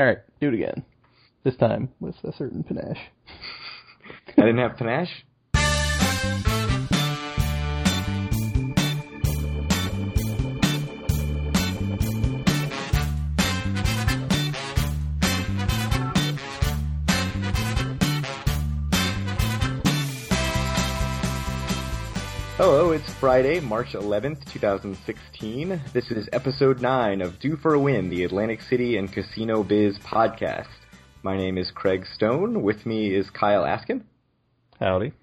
All right, do it again. This time with a certain panache. I didn't have panache. Hello, it's Friday, March 11th, 2016. This is episode 9 of Due for a Win, the Atlantic City and Casino Biz podcast. My name is Craig Stone. With me is Kyle Askin. Howdy.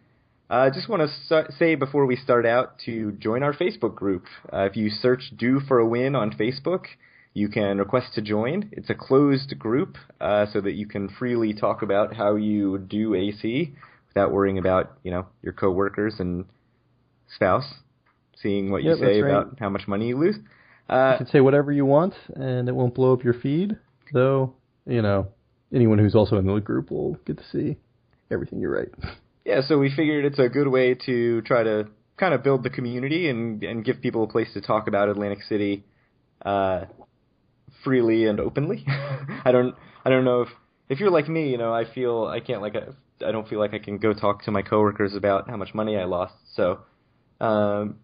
I uh, just want to say before we start out to join our Facebook group. Uh, if you search Due for a Win on Facebook, you can request to join. It's a closed group uh, so that you can freely talk about how you do AC without worrying about, you know, your coworkers and spouse, seeing what you Yep, say right. about how much money you lose. You Uh, can say whatever you want, and it won't blow up your feed. Though, you know, anyone who's also in the group will get to see everything you write. yeah, so we figured it's a good way to try to kind of build the community and and give people a place to talk about Atlantic City uh, freely and openly. I don't I don't know if if you're like me, you know, I feel I can't like I don't feel like I can go talk to my coworkers about how much money I lost. So um,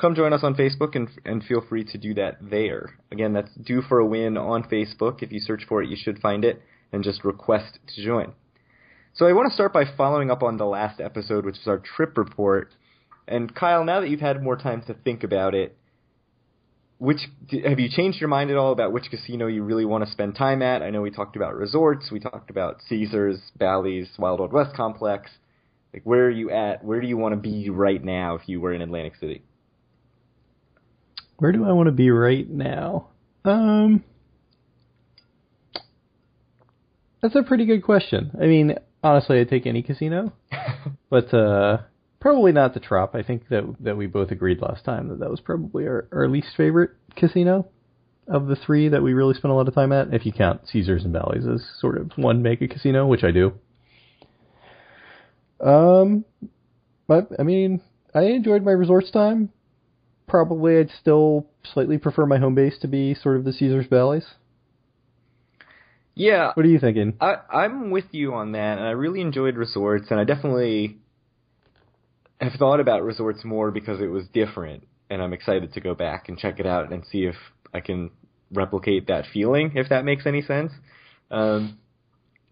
come join us on Facebook and and feel free to do that there. Again, that's due for a win on Facebook. If you search for it, you should find it and just request to join. So I want to start by following up on the last episode, which is our trip report. And Kyle, now that you've had more time to think about it, which have you changed your mind at all about which casino you really want to spend time at? I know we talked about resorts, we talked about Caesars, Bally's, Wild Wild West complex. Like, where are you at? Where do you want to be right now if you were in Atlantic City? Where do I want to be right now? Um, that's a pretty good question. I mean, honestly, I'd take any casino, but uh, probably not the Trop. I think that that we both agreed last time that that was probably our, our least favorite casino of the three that we really spent a lot of time at. If you count Caesars and Bally's as sort of one mega casino, which I do. Um, but I mean, I enjoyed my resorts time probably I'd still slightly prefer my home base to be sort of the Caesars Bally's. Yeah, What are you thinking? I, I'm with you on that, and I really enjoyed resorts, and I definitely have thought about resorts more because it was different, and I'm excited to go back and check it out and see if I can replicate that feeling, if that makes any sense. Um,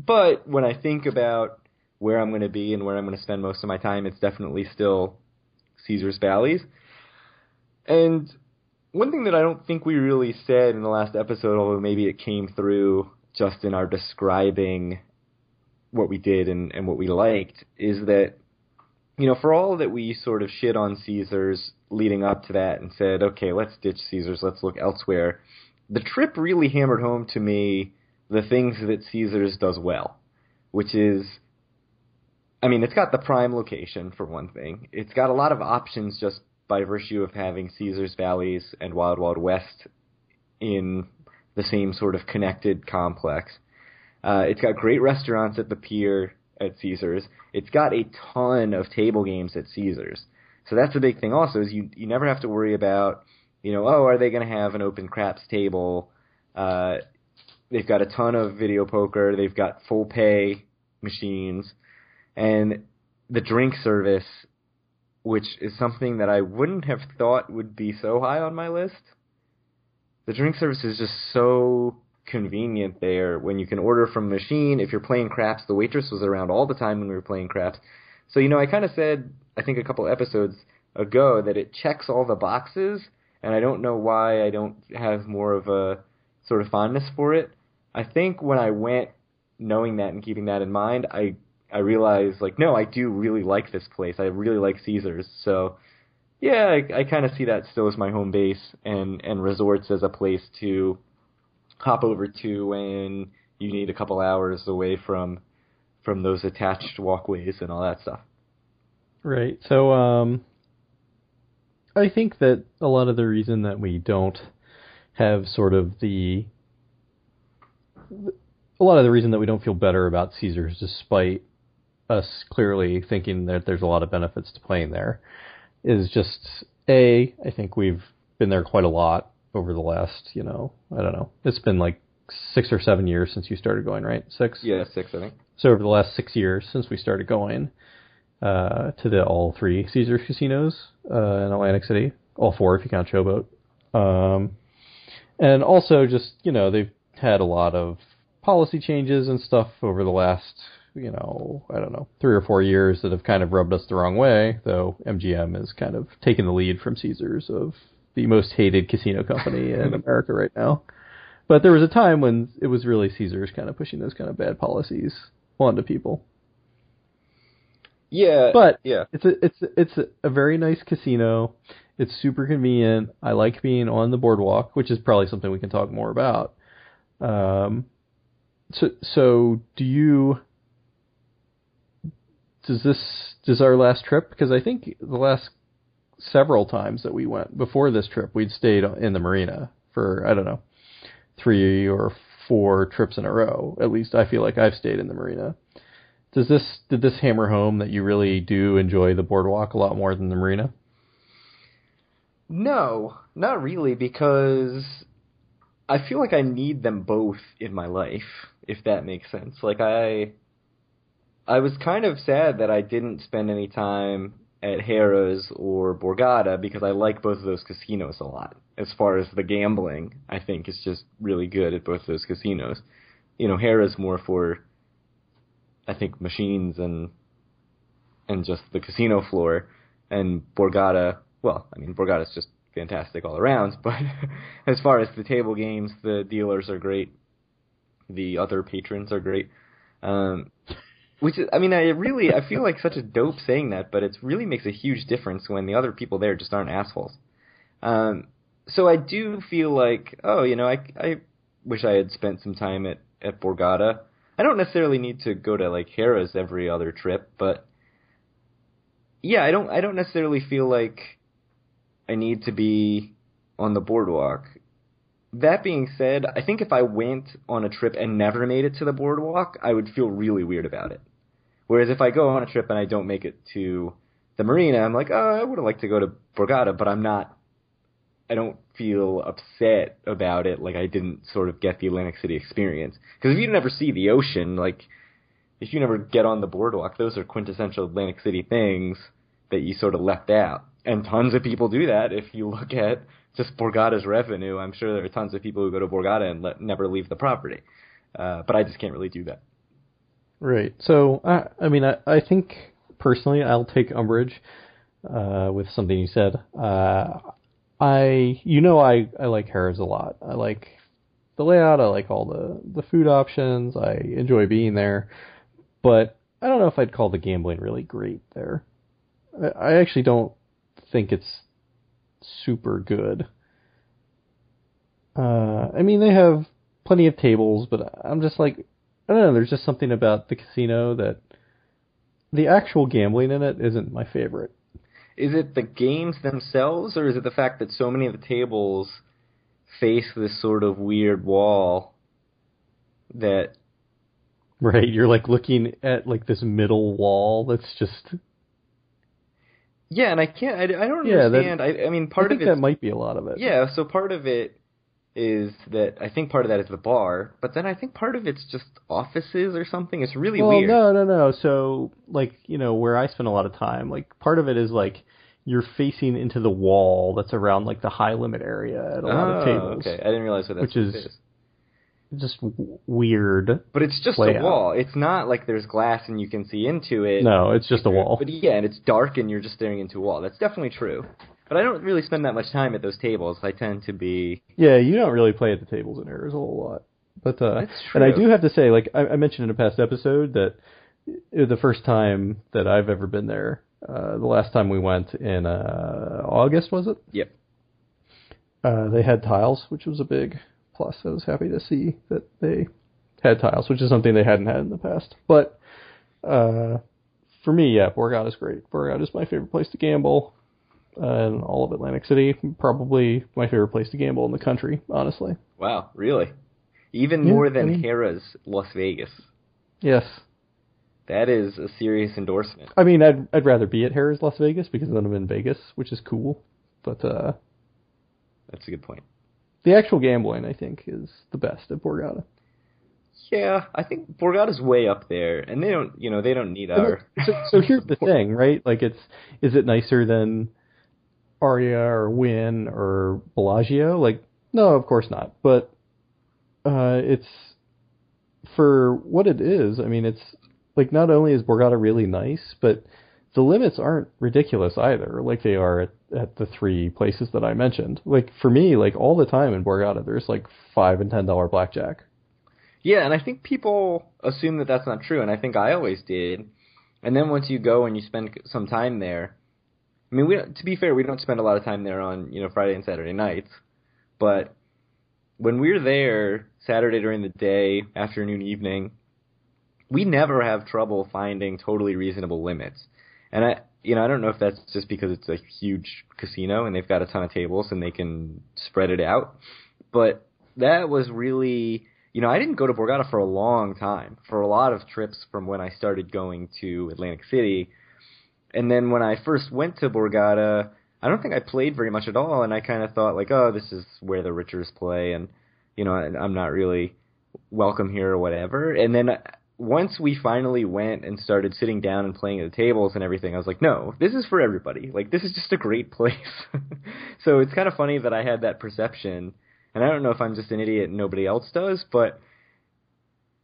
but when I think about where I'm going to be and where I'm going to spend most of my time, it's definitely still Caesar's Bally's. And one thing that I don't think we really said in the last episode, although maybe it came through just in our describing what we did and, and what we liked, is that, you know, for all that we sort of shit on Caesars leading up to that and said, okay, let's ditch Caesars, let's look elsewhere, the trip really hammered home to me the things that Caesars does well, which is I mean, it's got the prime location for one thing. It's got a lot of options just by virtue of having Caesar's Bally's and Wild Wild West in the same sort of connected complex. Uh, it's got great restaurants at the pier at Caesars. It's got a ton of table games at Caesars. So that's the big thing also is you you never have to worry about, you know, oh, are they going to have an open craps table? Uh, they've got a ton of video poker. They've got full pay machines and the drink service, which is something that I wouldn't have thought would be so high on my list. The drink service is just so convenient there when you can order from machine. If you're playing craps, the waitress was around all the time when we were playing craps. So, you know, I kind of said, I think a couple episodes ago, that it checks all the boxes, and I don't know why I don't have more of a sort of fondness for it. I think when I went knowing that and keeping that in mind, I I realized like no, I do really like this place. I really like Caesars. So yeah, I, I kind of see that still as my home base and and resorts as a place to hop over to when you need a couple hours away from from those attached walkways and all that stuff. Right. So, um, I think that a lot of the reason that we don't have sort of the a lot of the reason that we don't feel better about Caesars, despite us clearly thinking that there's a lot of benefits to playing there, is just a. I think we've been there quite a lot over the last, you know, I don't know. It's been like six or seven years since you started going, right? Six. Yeah, six, I think. So over the last six years since we started going uh, to the all three Caesars casinos uh, in Atlantic City, all four if you count Showboat, um, and also just you know they've had a lot of policy changes and stuff over the last you know I don't know three or four years that have kind of rubbed us the wrong way. Though MGM has kind of taken the lead from Caesars of the most hated casino company in America right now. But there was a time when it was really Caesars kind of pushing those kind of bad policies onto people. Yeah, But yeah, it's a it's a- it's a, a very nice casino. It's super convenient. I like being on the boardwalk, which is probably something we can talk more about. Um, so so do you? Does this does our last trip? Because I think the last several times that we went before this trip, we'd stayed in the marina for I don't know three or four trips in a row. At least I feel like I've stayed in the marina. Does this did this hammer home that you really do enjoy the boardwalk a lot more than the marina? No, not really, because I feel like I need them both in my life, if that makes sense. Like I I was kind of sad that I didn't spend any time at Harrah's or Borgata because I like both of those casinos a lot. As far as the gambling, I think is just really good at both those casinos. You know, Harrah's more for I think machines and and just the casino floor and Borgata well, I mean, Borgata's just fantastic all around, but as far as the table games, the dealers are great. The other patrons are great. Um, which is, I mean, I really, I feel like such a dope saying that, but it really makes a huge difference when the other people there just aren't assholes. Um, so I do feel like, oh, you know, I, I wish I had spent some time at, at Borgata. I don't necessarily need to go to like Harrah's every other trip, but yeah, I don't, I don't necessarily feel like I need to be on the boardwalk. That being said, I think if I went on a trip and never made it to the boardwalk, I would feel really weird about it. Whereas if I go on a trip and I don't make it to the marina, I'm like, oh, I would have liked to go to Borgata, but I'm not. I don't feel upset about it like I didn't sort of get the Atlantic City experience. Because if you never see the ocean, like if you never get on the boardwalk, those are quintessential Atlantic City things that you sort of left out. And tons of people do that. If you look at just Borgata's revenue, I'm sure there are tons of people who go to Borgata and let, never leave the property. Uh, but I just can't really do that. Right. So I I mean I I think personally I'll take umbrage uh, with something you said. Uh, I you know I I like Harrah's a lot. I like the layout. I like all the the food options. I enjoy being there, but I don't know if I'd call the gambling really great there. I, I actually don't think it's super good. Uh, I mean, they have plenty of tables, but I'm just like, I don't know. There's just something about the casino that the actual gambling in it isn't my favorite. Is it the games themselves, or is it the fact that so many of the tables face this sort of weird wall that Right, you're like looking at like this middle wall that's just. yeah, and I can't. I, I don't Yeah, that- understand. I, I mean, part I think of it. that might be a lot of it. Yeah, so part of it is that I think part of that is the bar, but then I think part of it's just offices or something. It's really Well, weird. no, no, no. So, like, you know, where I spend a lot of time, like, part of it is like you're facing into the wall that's around like the high limit area at a lot oh, of tables. okay. I didn't realize what that's Which is-. Just w- weird. But it's just layout. a wall. It's not like there's glass and you can see into it. No, it's just a wall. But yeah, and it's dark and you're just staring into a wall. That's definitely true. But I don't really spend that much time at those tables. I tend to be Yeah, you don't really play at the tables in Harrah's a whole lot. But uh That's true. and I do have to say, like I, I mentioned in a past episode that the first time that I've ever been there, uh the last time we went in uh August was it? Yep. Uh they had tiles, which was a big plus. I was happy to see that they had tiles, which is something they hadn't had in the past. But uh for me, yeah, Borgata's great. Borgata's my favorite place to gamble. Uh, in all of Atlantic City, probably my favorite place to gamble in the country, honestly. Wow, really? Even Yeah, more than I mean- Harrah's Las Vegas. Yes. That is a serious endorsement. I mean, I'd I'd rather be at Harrah's Las Vegas because then I'm in Vegas, which is cool. But uh, That's a good point. the actual gambling, I think, is the best at Borgata. Yeah, I think Borgata's way up there, and they don't, you know, they don't need our. So, so here's the thing, right? Like, it's is it nicer than Aria or Wynn or Bellagio? Like, no, of course not. But uh, it's for what it is. I mean, it's like not only is Borgata really nice, but the limits aren't ridiculous either, like they are at, at the three places that I mentioned. Like for me, like all the time in Borgata, there's like five and ten dollar blackjack. Yeah, and I think people assume that that's not true, and I think I always did. And then once you go and you spend some time there, I mean, we to be fair, we don't spend a lot of time there on you know Friday and Saturday nights, but when we're there Saturday during the day, afternoon, evening, we never have trouble finding totally reasonable limits. And I, you know, I don't know if that's just because it's a huge casino and they've got a ton of tables and they can spread it out, but that was really, you know, I didn't go to Borgata for a long time, for a lot of trips from when I started going to Atlantic City. And then when I first went to Borgata, I don't think I played very much at all, and I kind of thought like, oh, this is where the Richers play, and you know, I'm not really welcome here or whatever. And then uh, once we finally went and started sitting down and playing at the tables and everything, I was like, no, this is for everybody. Like, this is just a great place. so it's kind of funny that I had that perception, and I don't know if I'm just an idiot and nobody else does, but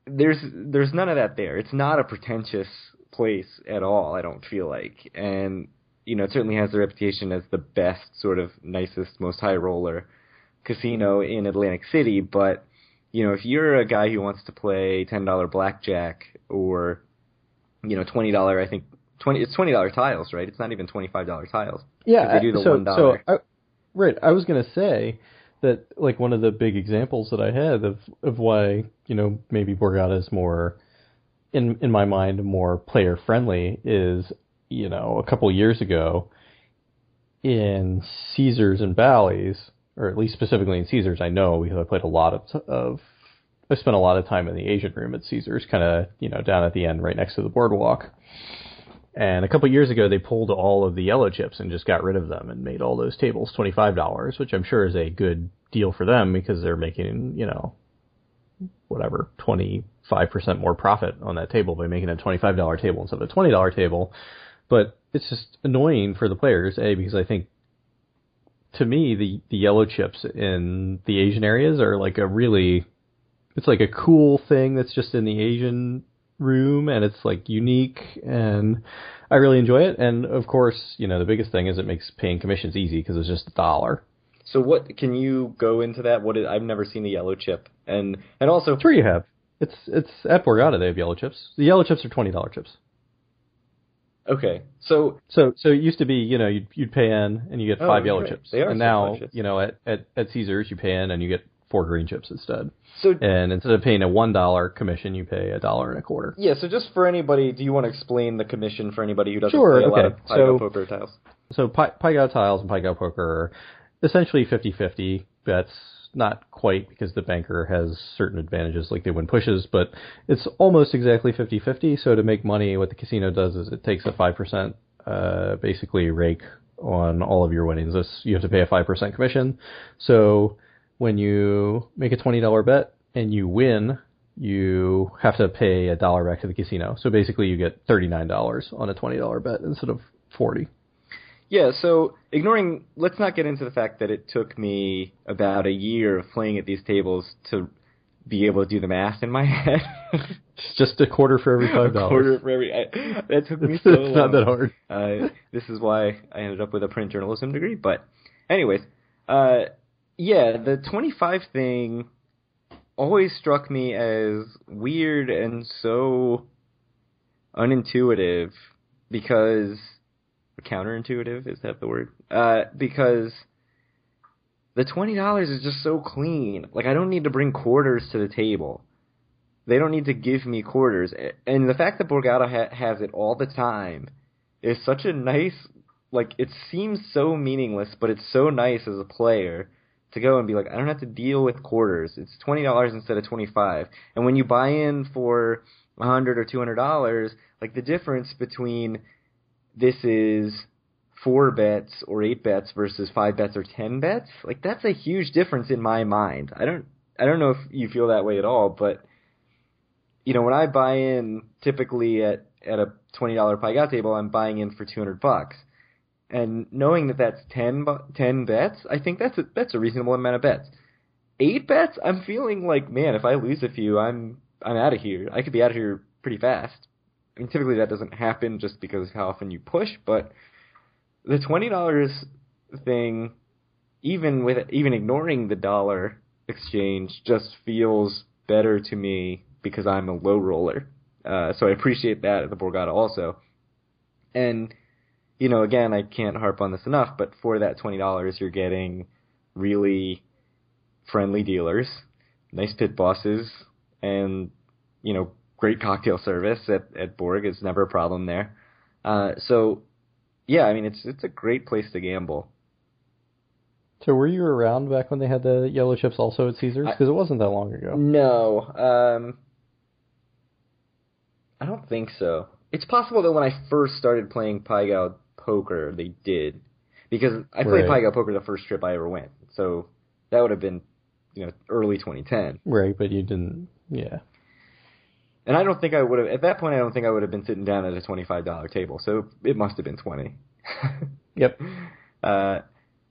there's there's none of that there. It's not a pretentious place at all. I don't feel like, and you know, it certainly has the reputation as the best, sort of nicest, most high roller casino in Atlantic City, but you know, if you're a guy who wants to play ten dollar blackjack or you know twenty dollar, I think twenty it's twenty dollar tiles, right? It's not even twenty five dollar tiles. Yeah, they do the so, $1. so I, right. I was gonna say that like one of the big examples that I had of of why you know maybe Borgata is more in in my mind more player friendly is you know a couple years ago in Caesars and Bally's or at least specifically in Caesars, I know because I played a lot of, of I spent a lot of time in the Asian room at Caesars, kind of you know down at the end, right next to the boardwalk. And a couple years ago, they pulled all of the yellow chips and just got rid of them and made all those tables twenty five dollars, which I'm sure is a good deal for them because they're making you know whatever twenty five percent more profit on that table by making a twenty five dollar table instead of a twenty dollar table. But it's just annoying for the players, a because I think to me, the, the yellow chips in the Asian areas are like a really, it's like a cool thing that's just in the Asian room and it's like unique and I really enjoy it. And of course, you know, the biggest thing is it makes paying commissions easy because it's just a dollar. So what can you go into that? What is, I've never seen a yellow chip, and and also sure you have. It's it's at Borgata they have yellow chips. The yellow chips are twenty dollar chips. Okay, so so so it used to be you know you'd you'd pay in and you get oh, five yellow right. chips, They are and now you know at, at at Caesars you pay in and you get four green chips instead. So and instead of paying a one dollar commission, you pay a dollar and a quarter. yeah, so just for anybody, do you want to explain the commission for anybody who doesn't Sure, play a lot of Pai Gow So- poker tiles? So Pi- Pai Gow tiles and Pai Gow poker are essentially 50-50 bets. Not quite because the banker has certain advantages like they win pushes, but it's almost exactly 50-50. So to make money, what the casino does is it takes a 5% uh, basically rake on all of your winnings. This, you have to pay a 5% commission. So when you make a $20 bet and you win, you have to pay a dollar back to the casino. So basically you get $39 on a $20 bet instead of 40. Yeah, so ignoring, let's not get into the fact that it took me about a year of playing at these tables to be able to do the math in my head. It's just a quarter for every five a quarter dollars. for every. I, that took me It's, so it's not that hard. Uh, this is why I ended up with a print journalism degree. But, anyways, uh, yeah, the 25 thing always struck me as weird and so unintuitive because counterintuitive is that the word? Uh, because the twenty dollars is just so clean. Like I don't need to bring quarters to the table. They don't need to give me quarters, and the fact that Borgata ha- has it all the time is such a nice. Like it seems so meaningless, but it's so nice as a player to go and be like, I don't have to deal with quarters. It's twenty dollars instead of twenty five. And when you buy in for a hundred or two hundred dollars, like the difference between this is four bets or eight bets versus five bets or ten bets, like that's a huge difference in my mind. I don't I don't know if you feel that way at all, but you know, when I buy in typically at at a twenty dollar Pai Gow table, I'm buying in for two hundred bucks, and knowing that that's 10, 10 bets, I think that's a that's a reasonable amount of bets. Eight bets, I'm feeling like man, if I lose a few, I'm I'm out of here. I could be out of here pretty fast. I mean, typically that doesn't happen just because how often you push, but the twenty dollars thing, even with even ignoring the dollar exchange, just feels better to me because I'm a low roller. Uh, so I appreciate that at the Borgata also. And you know, again, I can't harp on this enough, but for that twenty dollars, you're getting really friendly dealers, nice pit bosses, and you know, great cocktail service at at Borg is never a problem there. Uh, so yeah, I mean it's it's a great place to gamble. So were you around back when they had the yellow chips also at Caesars? Because it wasn't that long ago. No, um, I don't think so. It's possible that when I first started playing Gow poker, they did, because I played Right. Gow poker the first trip I ever went. So that would have been, you know, early 2010. Right, but you didn't. Yeah. And I don't think I would have at that point. I don't think I would have been sitting down at a twenty-five dollar table. So it must have been twenty. Yep. Uh,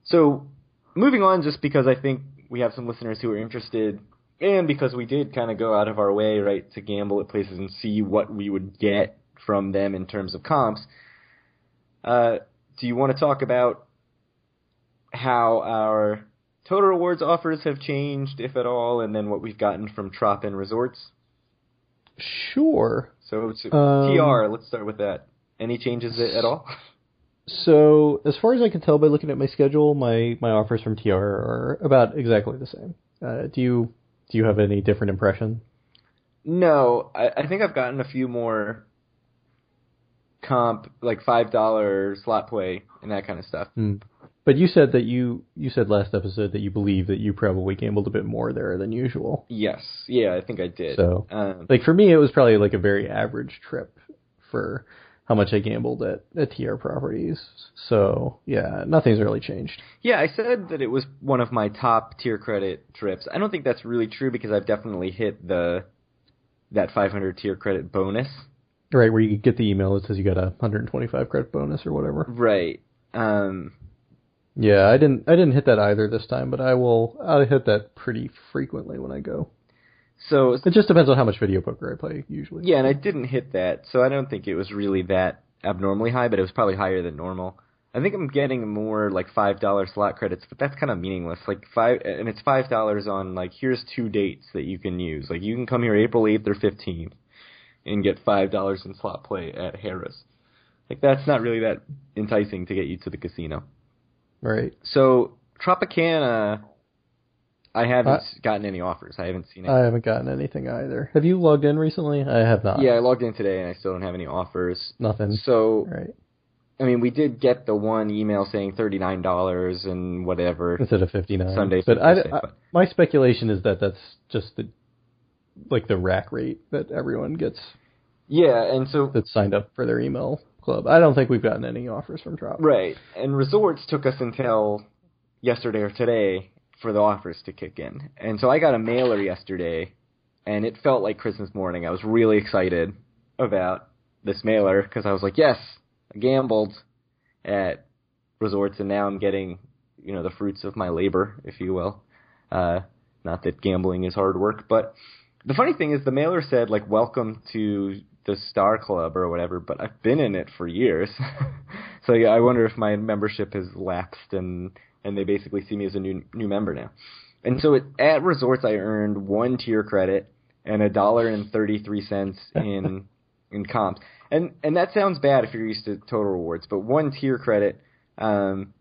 so moving on, just because I think we have some listeners who are interested, and because we did kind of go out of our way, right, to gamble at places and see what we would get from them in terms of comps. Uh, do you want to talk about how our total rewards offers have changed, if at all, and then what we've gotten from Trop and Resorts? Sure. So, Um, TR, let's start with that. Any changes at all? So as far as I can tell by looking at my schedule, my my offers from TR are about exactly the same. Uh, do you do you have any different impression? No, I, I think I've gotten a few more comp, like five dollar slot play and that kind of stuff. Hmm. But you said that you you said last episode that you believe that you probably gambled a bit more there than usual. Yes, yeah, I think I did. So- um, Like for me, it was probably like a very average trip for how much I gambled at, at TR properties. So yeah, nothing's really changed. yeah, I said that it was one of my top tier credit trips. I don't think that's really true because I've definitely hit the that 500 tier credit bonus. Right, where you get the email that says you got a 125 credit bonus or whatever. Right. Um, Yeah, I didn't I didn't hit that either this time, but I will I'll hit that pretty frequently when I go. so It just depends on how much video poker I play usually. Yeah, and I didn't hit that, so I don't think it was really that abnormally high, but it was probably higher than normal. I think I'm getting more like five dollar slot credits, but that's kind of meaningless. Like five, and it's five dollars on like here's two dates that you can use. Like you can come here April eighth or fifteenth and get five dollars in slot play at Harrah's. Like that's not really that enticing to get you to the casino. Right. So Tropicana, I haven't gotten any offers. I haven't seen it. I haven't gotten anything either. Have you logged in recently? I have not. yeah, I logged in today and I still don't have any offers. Nothing. So Right. I mean, we did get the one email saying thirty nine dollars and whatever. Instead of 59. Sunday But I, 56, I- but- my speculation is that that's just the like the rack rate that everyone gets Yeah, and so that's signed up for their email club. I don't think we've gotten any offers from Trop. right, and resorts took us until yesterday or today for the offers to kick in, and so I got a mailer yesterday, and it felt like Christmas morning. I was really excited about this mailer because I was like, yes, I gambled at resorts, and now I'm getting you know the fruits of my labor, if you will. Uh, not that gambling is hard work, but the funny thing is the mailer said like welcome to the Star Club or whatever, but I've been in it for years. so yeah, I wonder if my membership has lapsed and and they basically see me as a new new member now. And so it, at resorts I earned one tier credit and a dollar and thirty three cents in in comps. And and that sounds bad if you're used to total rewards, but one tier credit um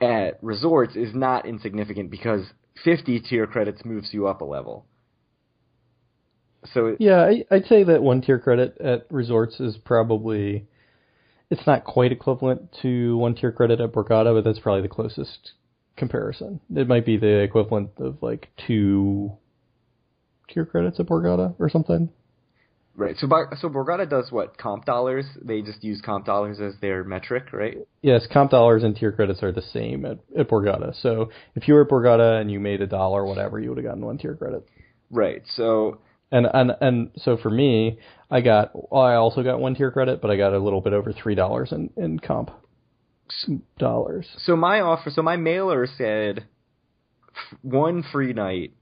at resorts is not insignificant because 50 tier credits moves you up a level. So it, Yeah, I, I'd say that one tier credit at resorts is probably it's not quite equivalent to one tier credit at Borgata, but that's probably the closest comparison. It might be the equivalent of like two tier credits at Borgata or something. Right. So so Borgata does what? Comp dollars. They just use comp dollars as their metric, right? Yes, comp dollars and tier credits are the same at, at Borgata. So if you were at Borgata and you made a dollar, whatever, you would have gotten one tier credit. Right. So And and and so for me, I got I also got one tier credit, but I got a little bit over three dollars in in comp dollars. so my offer, so my mailer said one free night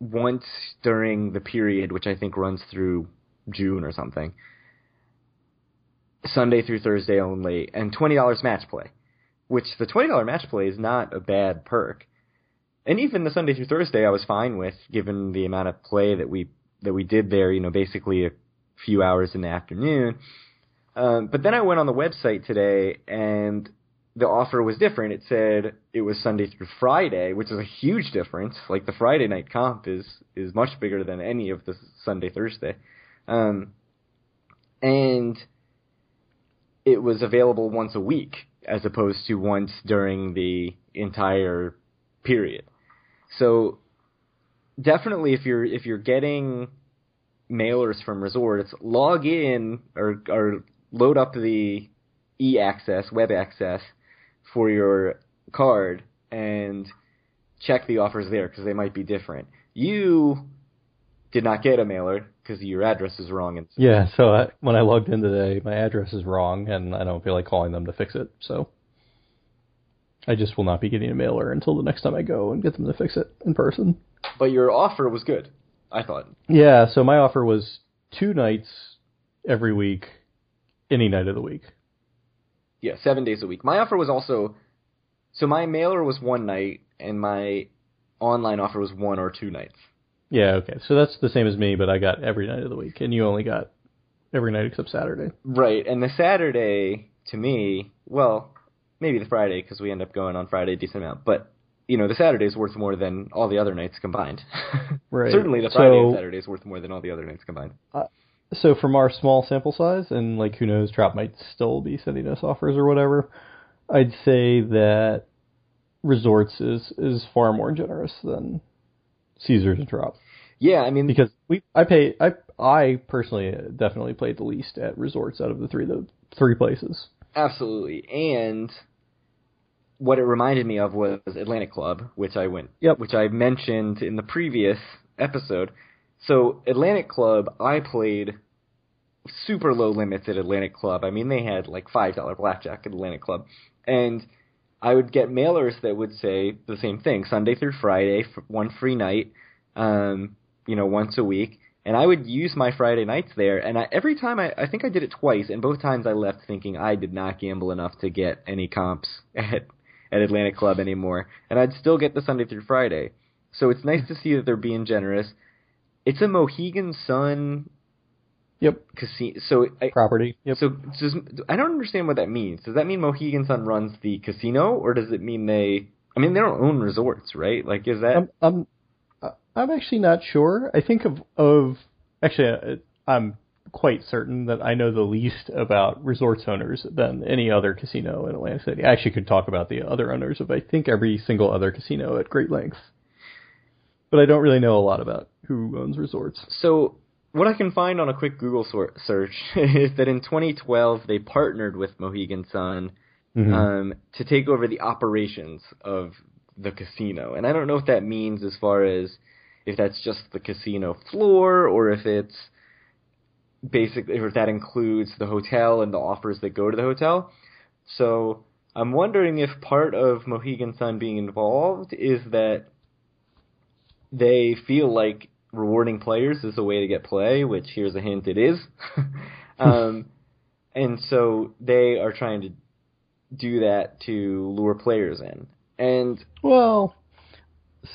once during the period, which I think runs through June or something. Sunday through Thursday only, and twenty dollars match play, which the twenty dollar match play is not a bad perk. And even the Sunday through Thursday, I was fine with, given the amount of play that we that we did there. You know, basically a few hours in the afternoon. Um, but then I went on the website today, and the offer was different. It said it was Sunday through Friday, which is a huge difference. Like the Friday night comp is is much bigger than any of the Sunday Thursday, um, and it was available once a week as opposed to once during the entire period. So definitely, if you're if you're getting mailers from resorts, log in or or load up the e access web access for your card and check the offers there because they might be different. You did not get a mailer because your address is wrong. And Yeah, so I, when I logged in today, my address is wrong, and I don't feel like calling them to fix it. So I just will not be getting a mailer until the next time I go and get them to fix it in person. but your offer was good. I thought. Yeah, so my offer was two nights every week, any night of the week. Yeah, seven days a week. My offer was also so my mailer was one night and my online offer was one or two nights. Yeah, okay. So that's the same as me, but I got every night of the week, and you only got every night except Saturday. Right, and the Saturday to me, well, maybe the Friday because we end up going on Friday a decent amount, but you know the Saturday is worth more than all the other nights combined. Right. Certainly, the Friday So- and Saturday is worth more than all the other nights combined. Uh, so from our small sample size, and like who knows, Trop might still be sending us offers or whatever. I'd say that Resorts is is far more generous than Caesars and Trop Yeah, I mean, because we I pay I I personally definitely played the least at Resorts out of the three the three places. Absolutely. And what it reminded me of was Atlantic Club, which I went, Yep. which I mentioned in the previous episode. So Atlantic Club, I played super low limits at Atlantic Club. I mean, they had like five dollar blackjack at Atlantic Club, and I would get mailers that would say the same thing: Sunday through Friday, one free night, um, you know, once a week. And I would use my Friday nights there, and I, every time I, I think I did it twice, and both times I left thinking I did not gamble enough to get any comps at at Atlantic Club anymore, and I'd still get the Sunday through Friday. So it's nice to see that they're being generous. It's a Mohegan Sun Yep, casino. So I, property. Yep. so does, I don't understand what that means. Does that mean Mohegan Sun runs the casino, or does it mean they? I mean, they don't own resorts, right? Like, is that? I'm I'm I'm actually not sure. I think of of actually uh, I'm quite certain that I know the least about resorts owners than any other casino in Atlantic City. I actually could talk about the other owners of I think every single other casino at great length. But I don't really know a lot about who owns resorts. So what I can find on a quick Google search is that in 2012 they partnered with Mohegan Sun Mhm. um, to take over the operations of the casino, and I don't know what that means as far as if that's just the casino floor or if it's basically if that includes the hotel and the offers that go to the hotel. So I'm wondering if part of Mohegan Sun being involved is that they feel like rewarding players is a way to get play, which here's a hint it is. um, and so they are trying to do that to lure players in. And Well,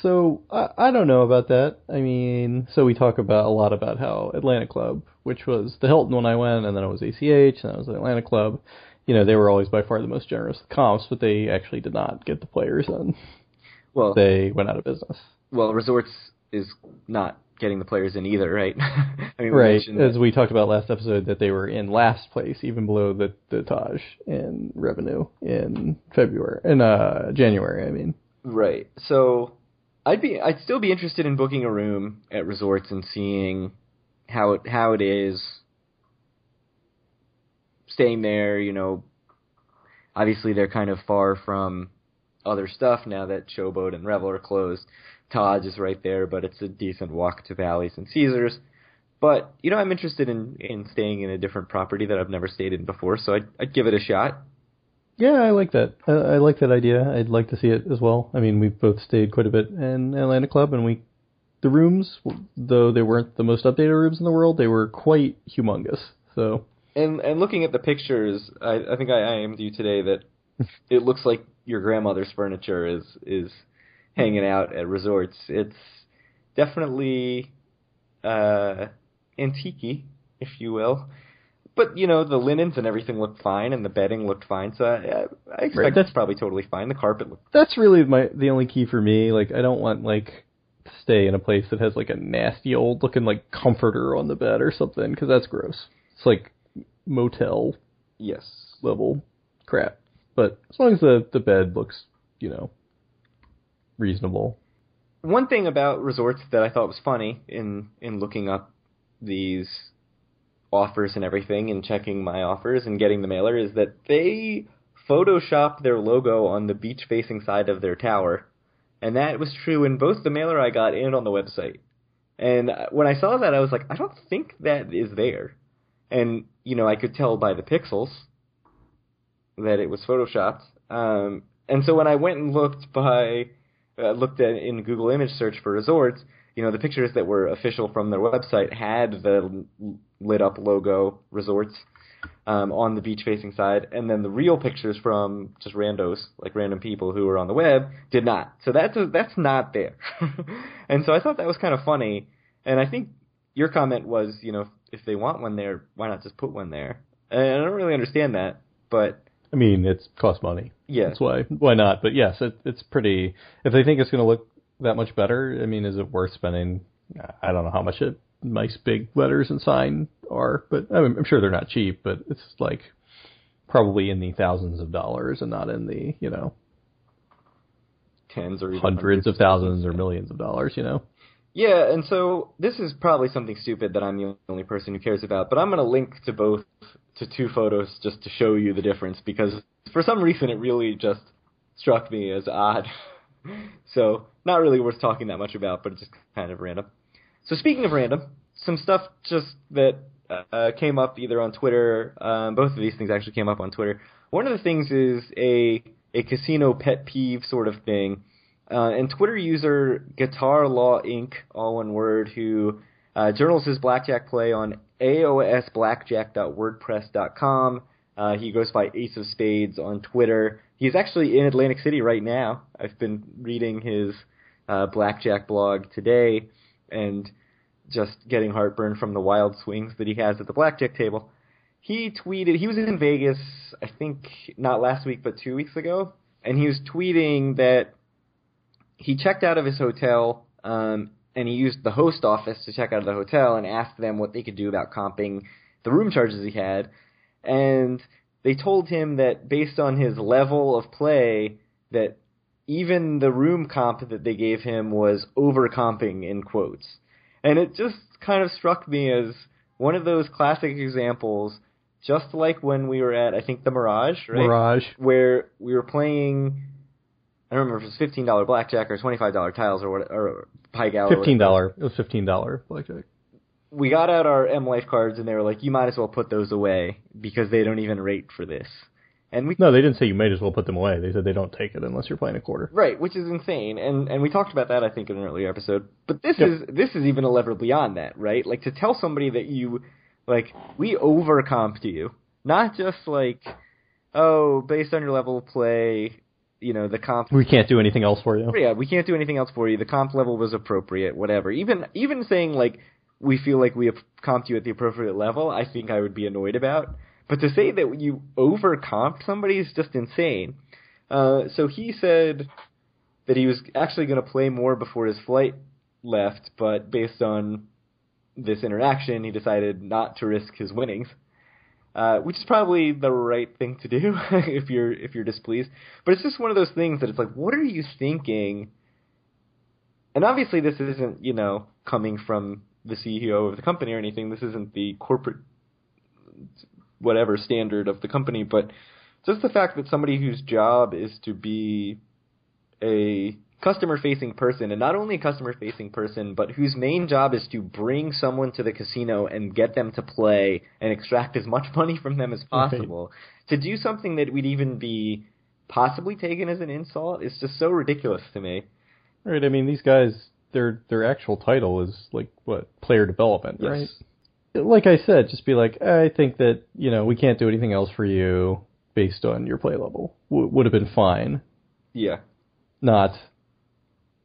so I, I don't know about that. I mean, so we talk about a lot about how Atlantic Club, which was the Hilton when I went, and then it was ACH, and then it was the Atlantic Club. You know, they were always by far the most generous with comps, but they actually did not get the players in. well, They went out of business. well, resorts is not getting the players in either, right? I mean, Right, as we talked about last episode, that they were in last place, even below the the Taj in revenue in February, in uh January. I mean, Right. So I'd be I'd still be interested in booking a room at resorts and seeing how it how it is staying there. You know, obviously they're kind of far from other stuff now that Showboat and Revel are closed. Taj is right there, but it's a decent walk to Bally's and Caesars. But you know, I'm interested in in staying in a different property that I've never stayed in before, so I'd, I'd give it a shot. Yeah, I like that. I, I like that idea. I'd like to see it as well. I mean, we've both stayed quite a bit in Atlantic Club, and we the rooms, though they weren't the most updated rooms in the world, they were quite humongous. So and and looking at the pictures, I, I think I IM'd you today that it looks like your grandmother's furniture is is hanging out at resorts. It's definitely uh antique if you will. But you know the linens and everything looked fine, and the bedding looked fine. So I, I expect Right, that's probably totally fine. The carpet looked that's really my the only key for me. Like, I don't want like to stay in a place that has like a nasty old looking like comforter on the bed or something, because that's gross. It's like motel yes. level crap. But as long as the the bed looks, you know, reasonable. One thing about resorts that I thought was funny in in looking up these offers and everything and checking my offers and getting the mailer is that they photoshopped their logo on the beach facing side of their tower. And that was true in both the mailer I got and on the website. And when I saw that, I was like, I don't think that is there. And, you know, I could tell by the pixels that it was photoshopped. Um, and so when I went and looked by, uh, looked at in Google image search for resorts, you know, the pictures that were official from their website had the lit up logo resorts um, on the beach facing side, and then the real pictures from just randos, like random people who were on the web, did not. So that's a, that's not there. and so I thought that was kind of funny. And I think your comment was, you know, if they want one there, why not just put one there? And I don't really understand that, but I mean, it's cost money. yeah, That's why why not? But yes, it, it's pretty. If they think it's going to look that much better, I mean, is it worth spending? I don't know how much a nice big letters and sign are, but I'm, I'm sure they're not cheap. But it's like probably in the thousands of dollars and not in the you know tens or even hundreds of thousands or millions of dollars. You know. Yeah, and so this is probably something stupid that I'm the only person who cares about, but I'm going to link to both to two photos just to show you the difference because for some reason it really just struck me as odd. so, not really worth talking that much about, but it's just kind of random. So, speaking of random, some stuff just that uh, came up either on Twitter, um, both of these things actually came up on Twitter. One of the things is a a casino pet peeve sort of thing. Uh, and Twitter user Guitar Law Inc., all one word, who uh, journals his blackjack play on aosblackjack.wordpress.com. Uh, he goes by Ace of Spades on Twitter. He's actually in Atlantic City right now. I've been reading his uh, blackjack blog today and just getting heartburn from the wild swings that he has at the blackjack table. He tweeted, he was in Vegas, I think not last week, but two weeks ago, and he was tweeting that he checked out of his hotel um, and he used the host office to check out of the hotel and asked them what they could do about comping the room charges he had. And they told him that based on his level of play, that even the room comp that they gave him was over comping in quotes. And it just kind of struck me as one of those classic examples, just like when we were at I think the Mirage, right? Mirage. where we were playing. I don't remember if it was fifteen dollar blackjack or twenty five dollar tiles or what or pie gala. Fifteen dollar. It was fifteen dollar blackjack. We got out our M Life cards and they were like, "You might as well put those away because they don't even rate for this." And we No, they didn't say you might as well put them away. They said they don't take it unless you're playing a quarter. right, which is insane. And and we talked about that I think in an earlier episode. But this Yep. is this is even a level beyond that, right? Like to tell somebody that you like we overcomped you, not just like oh based on your level of play, you know the comp We can't do anything else for you. yeah, we can't do anything else for you. The comp level was appropriate, whatever. Even even saying like we feel like we have comped you at the appropriate level, I think I would be annoyed about. But to say that you over comped somebody is just insane. Uh, so he said that he was actually going to play more before his flight left, but based on this interaction, he decided not to risk his winnings. Uh, which is probably the right thing to do if you're if you're displeased. But it's just one of those things that it's like, what are you thinking? And obviously, this isn't you know coming from the CEO of the company or anything. This isn't the corporate whatever standard of the company, but just the fact that somebody whose job is to be a customer facing person and not only a customer facing person but whose main job is to bring someone to the casino and get them to play and extract as much money from them as possible. Right. to do something that would even be possibly taken as an insult is just so ridiculous to me. Right i mean these guys their their actual title is like what? Player development yes. right? Like i said just be like i think that you know we can't do anything else for you based on your play level. W- would have been fine. Yeah. Not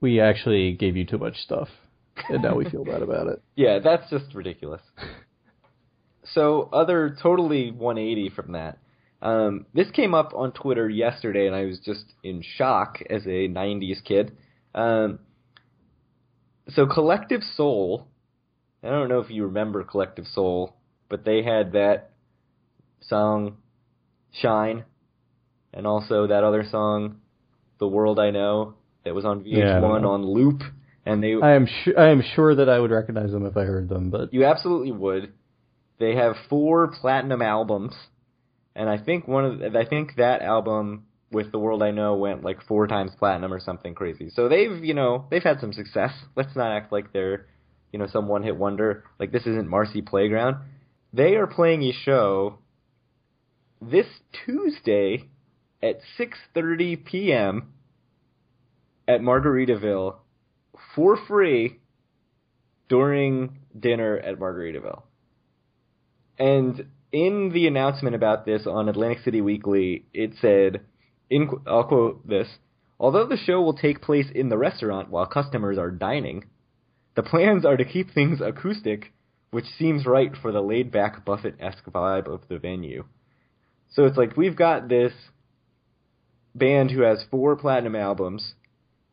we actually gave you too much stuff, and now we feel bad about it. Yeah, that's just ridiculous. so, other totally 180 from that. Um, this came up on Twitter yesterday, and I was just in shock as a 90s kid. Um, so, Collective Soul, I don't know if you remember Collective Soul, but they had that song, Shine, and also that other song, The World I Know that was on VH1 yeah, on loop, and they. I am sure. I am sure that I would recognize them if I heard them, but you absolutely would. They have four platinum albums, and I think one of the, I think that album with the world I know went like four times platinum or something crazy. So they've you know they've had some success. Let's not act like they're you know some one hit wonder. Like this isn't Marcy Playground. They are playing a show this Tuesday at 6:30 p.m at Margaritaville for free during dinner at Margaritaville. And in the announcement about this on Atlantic City Weekly, it said, in, I'll quote this, although the show will take place in the restaurant while customers are dining, the plans are to keep things acoustic, which seems right for the laid back Buffett esque vibe of the venue. So it's like we've got this band who has four platinum albums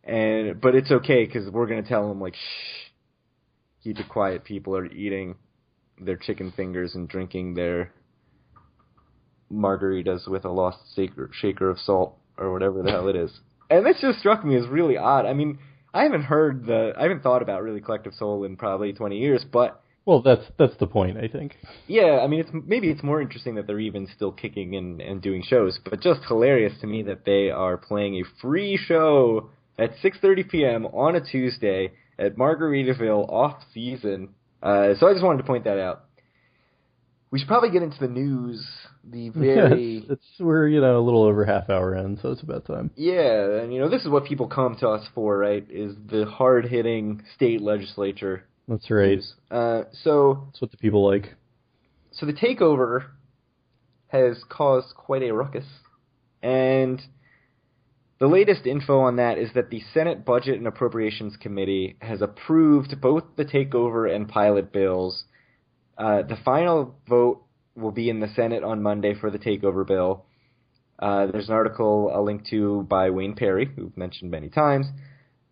and but it's okay because we're gonna tell them like shh, keep it quiet. People are eating their chicken fingers and drinking their margaritas with a lost shaker, shaker of salt or whatever the hell it is. And this just struck me as really odd. I mean, I haven't heard the, I haven't thought about really Collective Soul in probably 20 years, but well, that's that's the point, I think. Yeah, I mean, it's maybe it's more interesting that they're even still kicking and and doing shows, but just hilarious to me that they are playing a free show at 6:30 p.m. on a Tuesday at Margaritaville off season. Uh, so I just wanted to point that out. We should probably get into the news. The very yes, it's we're you know a little over half hour in, so it's about time. Yeah, and you know this is what people come to us for, right? Is the hard hitting state legislature. That's right. Uh, so that's what the people like. So the takeover has caused quite a ruckus, and the latest info on that is that the Senate Budget and Appropriations Committee has approved both the takeover and pilot bills. Uh, the final vote will be in the Senate on Monday for the takeover bill. Uh, there's an article I'll link to by Wayne Perry, who've mentioned many times.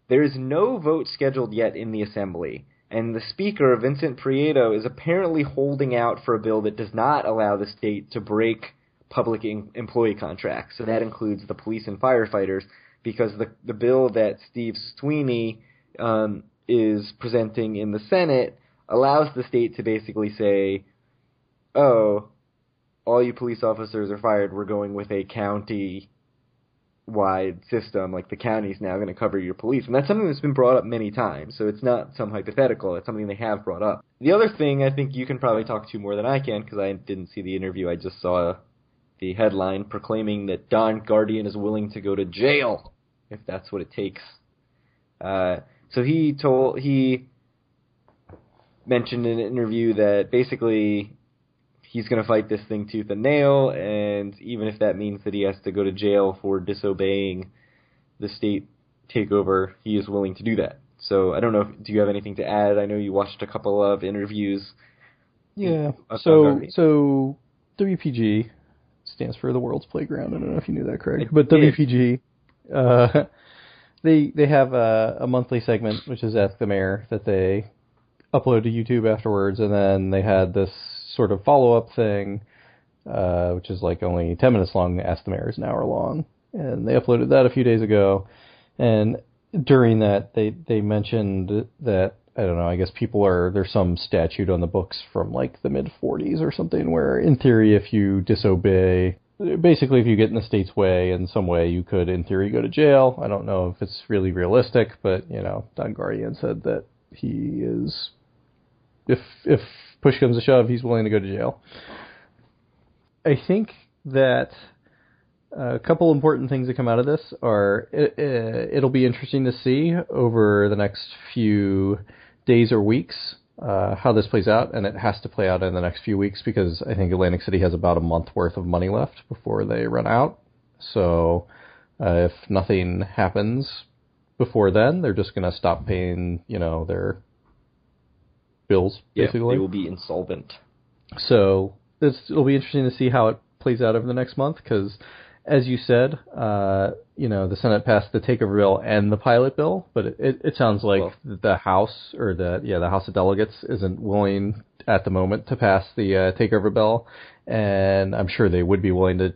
There is no vote scheduled yet in the Assembly, and the Speaker, Vincent Prieto, is apparently holding out for a bill that does not allow the state to break public in- employee contracts. So that includes the police and firefighters, because the the bill that Steve Sweeney um, is presenting in the Senate allows the state to basically say, "Oh, all you police officers are fired. We're going with a county." wide system like the county's now going to cover your police and that's something that's been brought up many times so it's not some hypothetical it's something they have brought up the other thing i think you can probably talk to more than i can because i didn't see the interview i just saw the headline proclaiming that Don Guardian is willing to go to jail if that's what it takes. Uh, so he told he mentioned in an interview that basically he's going to fight this thing tooth and nail, and even if that means that he has to go to jail for disobeying the state takeover, he is willing to do that. So I don't know. If, do you have anything to add? I know you watched a couple of interviews. Yeah. So so WPG stands for the World's Playground. I don't know if you knew that, Craig, but WPG. Uh, they they have a, a monthly segment which is Ask the Mayor that they upload to YouTube afterwards, and then they had this sort of follow up thing, uh, which is like only ten minutes long. Ask the Mayor is an hour long, and they uploaded that a few days ago. And during that, they they mentioned that I don't know. I guess people are there's some statute on the books from like the mid 40s or something where, in theory, if you disobey, basically if you get in the state's way in some way, you could, in theory, go to jail. I don't know if it's really realistic, but you know, Don Guardian said that he is, if if push comes to shove, he's willing to go to jail. I think that a couple important things that come out of this are it, it'll be interesting to see over the next few days or weeks uh, how this plays out, and it has to play out in the next few weeks because I think Atlantic City has about a month worth of money left before they run out. So uh, if nothing happens before then, they're just going to stop paying, you know, their bills basically. Yeah, they will be insolvent. So this, it'll be interesting to see how it plays out over the next month because as you said, uh, you know, the Senate passed the takeover bill and the pilot bill, but it, it sounds like well, the House or the yeah the House of Delegates isn't willing at the moment to pass the uh, takeover bill, and I'm sure they would be willing to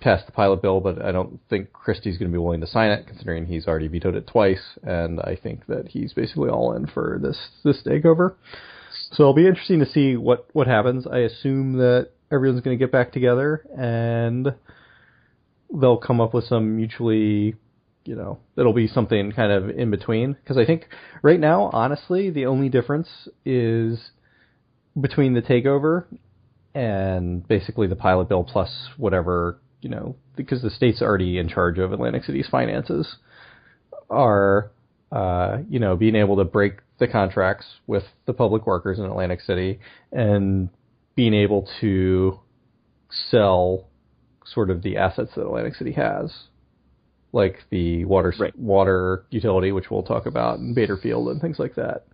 pass the pilot bill, but I don't think Christie's going to be willing to sign it, considering he's already vetoed it twice, and I think that he's basically all in for this this takeover. So it'll be interesting to see what what happens. I assume that everyone's going to get back together and they'll come up with some mutually, you know, it'll be something kind of in between. Because I think right now, honestly, the only difference is between the takeover and basically the pilot bill plus whatever, you know, because the state's already in charge of Atlantic City's finances, are, uh, you know, being able to break the contracts with the public workers in Atlantic City and being able to sell sort of the assets that Atlantic City has, like the water right. water utility, which we'll talk about, and Bader Field and things like that.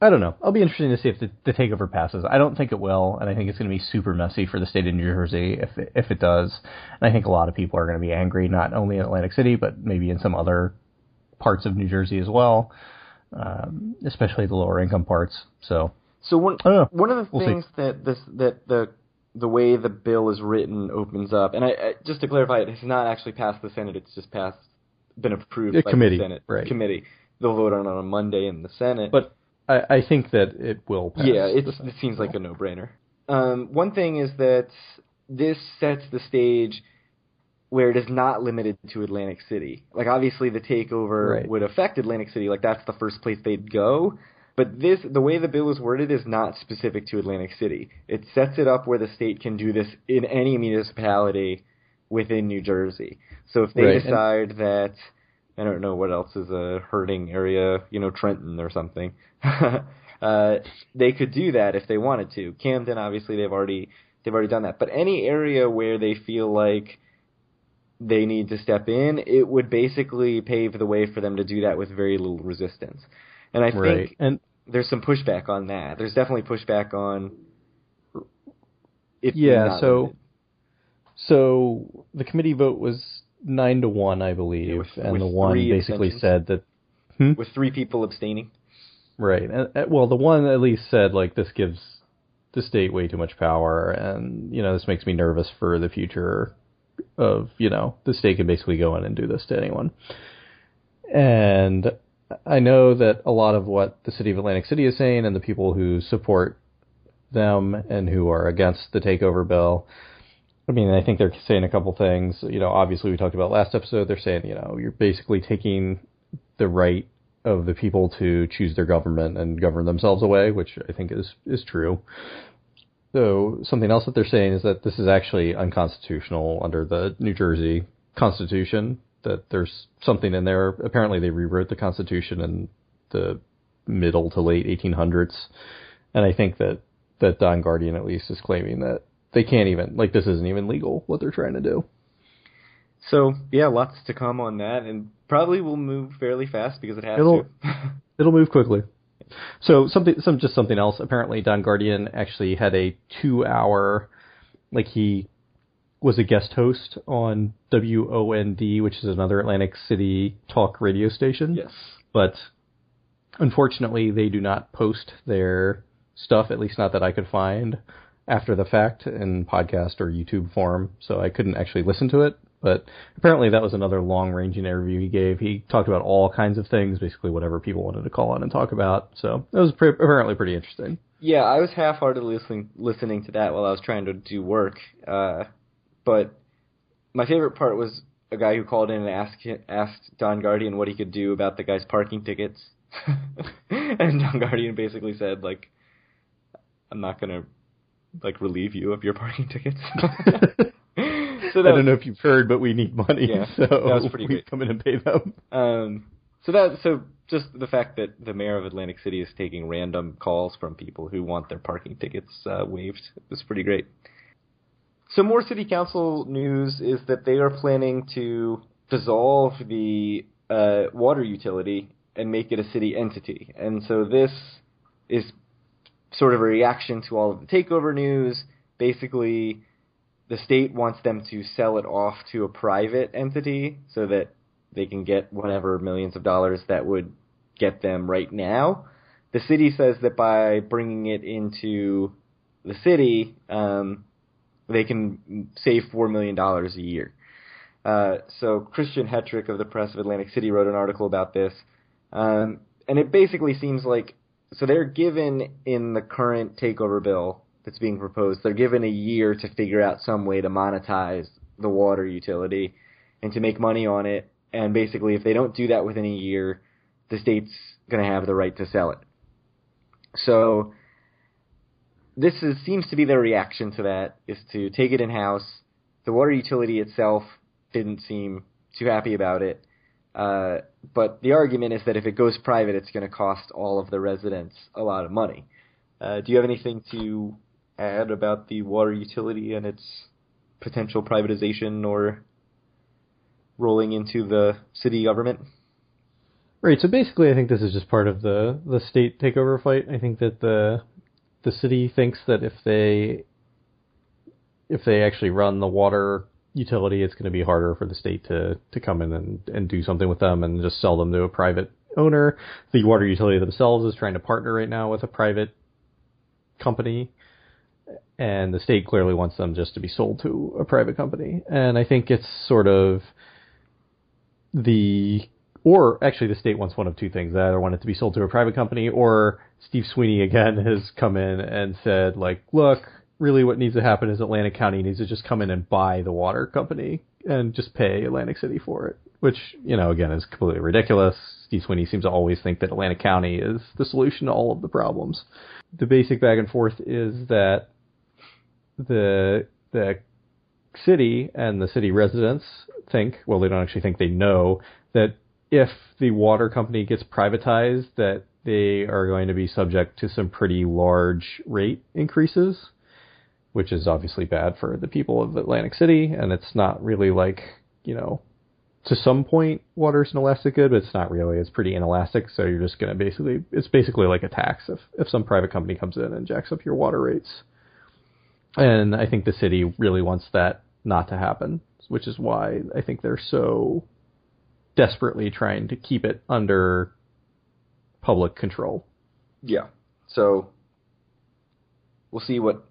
I don't know. I'll be interesting to see if the, the takeover passes. I don't think it will, and I think it's going to be super messy for the state of New Jersey if it, if it does. And I think a lot of people are going to be angry, not only in Atlantic City, but maybe in some other parts of New Jersey as well, um, especially the lower income parts. So, so one one of the we'll things see. that this that the the way the bill is written opens up, and I, I, just to clarify, it has not actually passed the Senate. It's just passed, been approved by committee, the Senate right. committee. They'll vote on it on a Monday in the Senate. But I, I think that it will pass. Yeah, it seems like a no-brainer. Um, one thing is that this sets the stage where it is not limited to Atlantic City. Like obviously the takeover right. would affect Atlantic City. Like that's the first place they'd go. But this, the way the bill is worded, is not specific to Atlantic City. It sets it up where the state can do this in any municipality within New Jersey. So if they right. decide and, that, I don't know what else is a hurting area, you know, Trenton or something, uh, they could do that if they wanted to. Camden, obviously, they've already they've already done that. But any area where they feel like they need to step in, it would basically pave the way for them to do that with very little resistance. And I right. think and there's some pushback on that. There's definitely pushback on. yeah. So. Limited. So the committee vote was nine to one, I believe, yeah, with, and with the one basically said that hmm? with three people abstaining. Right. And, well, the one at least said like this gives the state way too much power, and you know this makes me nervous for the future of you know the state can basically go in and do this to anyone. And I know that a lot of what the city of Atlantic City is saying and the people who support them and who are against the takeover bill. I mean, I think they're saying a couple things. You know, obviously we talked about last episode. They're saying, you know, you're basically taking the right of the people to choose their government and govern themselves away, which I think is is true. So something else that they're saying is that this is actually unconstitutional under the New Jersey Constitution that there's something in there. Apparently, they rewrote the Constitution in the middle to late 1800s, and I think that that Don Guardian at least is claiming that they can't even like this isn't even legal what they're trying to do. So yeah, lots to come on that, and probably will move fairly fast because it has it'll, to. it'll move quickly. So something, some just something else. Apparently, Don Guardian actually had a two-hour, like he was a guest host on WOND, which is another Atlantic City talk radio station. Yes. But unfortunately, they do not post their stuff, at least not that I could find, after the fact in podcast or YouTube form. So I couldn't actually listen to it. But apparently that was another long ranging interview he gave. He talked about all kinds of things, basically whatever people wanted to call on and talk about. So it was pre- apparently pretty interesting. Yeah, I was half-heartedly listening listening to that while I was trying to do work. Uh, but my favorite part was a guy who called in and asked asked Don Guardian what he could do about the guy's parking tickets, and Don Guardian basically said like, "I'm not gonna like relieve you of your parking tickets." so I don't know if you've heard, but we need money, yeah, so that was pretty we great. come in and pay them. Um, so that so just the fact that the mayor of Atlantic City is taking random calls from people who want their parking tickets uh, waived was pretty great. So more city council news is that they are planning to dissolve the uh, water utility and make it a city entity. And so this is sort of a reaction to all of the takeover news. Basically, the state wants them to sell it off to a private entity so that they can get whatever millions of dollars that would get them right now. The city says that by bringing it into the city, um, they can save four million dollars a year. Uh, so Christian Hetrick of the Press of Atlantic City wrote an article about this, um, and it basically seems like so they're given in the current takeover bill that's being proposed, they're given a year to figure out some way to monetize the water utility and to make money on it. And basically, if they don't do that within a year, the state's going to have the right to sell it. So this is, seems to be their reaction to that is to take it in house. The water utility itself didn't seem too happy about it. Uh, but the argument is that if it goes private, it's going to cost all of the residents a lot of money. Uh, do you have anything to add about the water utility and its potential privatization or rolling into the city government? Right. So basically, I think this is just part of the the state takeover fight. I think that the the city thinks that if they if they actually run the water utility, it's going to be harder for the state to to come in and and do something with them and just sell them to a private owner. The water utility themselves is trying to partner right now with a private company and the state clearly wants them just to be sold to a private company. And I think it's sort of the or actually the state wants one of two things. They either want it to be sold to a private company or Steve Sweeney again has come in and said like, look, really what needs to happen is Atlantic County needs to just come in and buy the water company and just pay Atlantic City for it. Which, you know, again is completely ridiculous. Steve Sweeney seems to always think that Atlantic County is the solution to all of the problems. The basic back and forth is that the the city and the city residents think, well, they don't actually think they know that if the water company gets privatized, that they are going to be subject to some pretty large rate increases, which is obviously bad for the people of Atlantic City. And it's not really like, you know, to some point, water's an elastic good, but it's not really. It's pretty inelastic. So you're just going to basically, it's basically like a tax if, if some private company comes in and jacks up your water rates. And I think the city really wants that not to happen, which is why I think they're so desperately trying to keep it under public control. Yeah. So we'll see what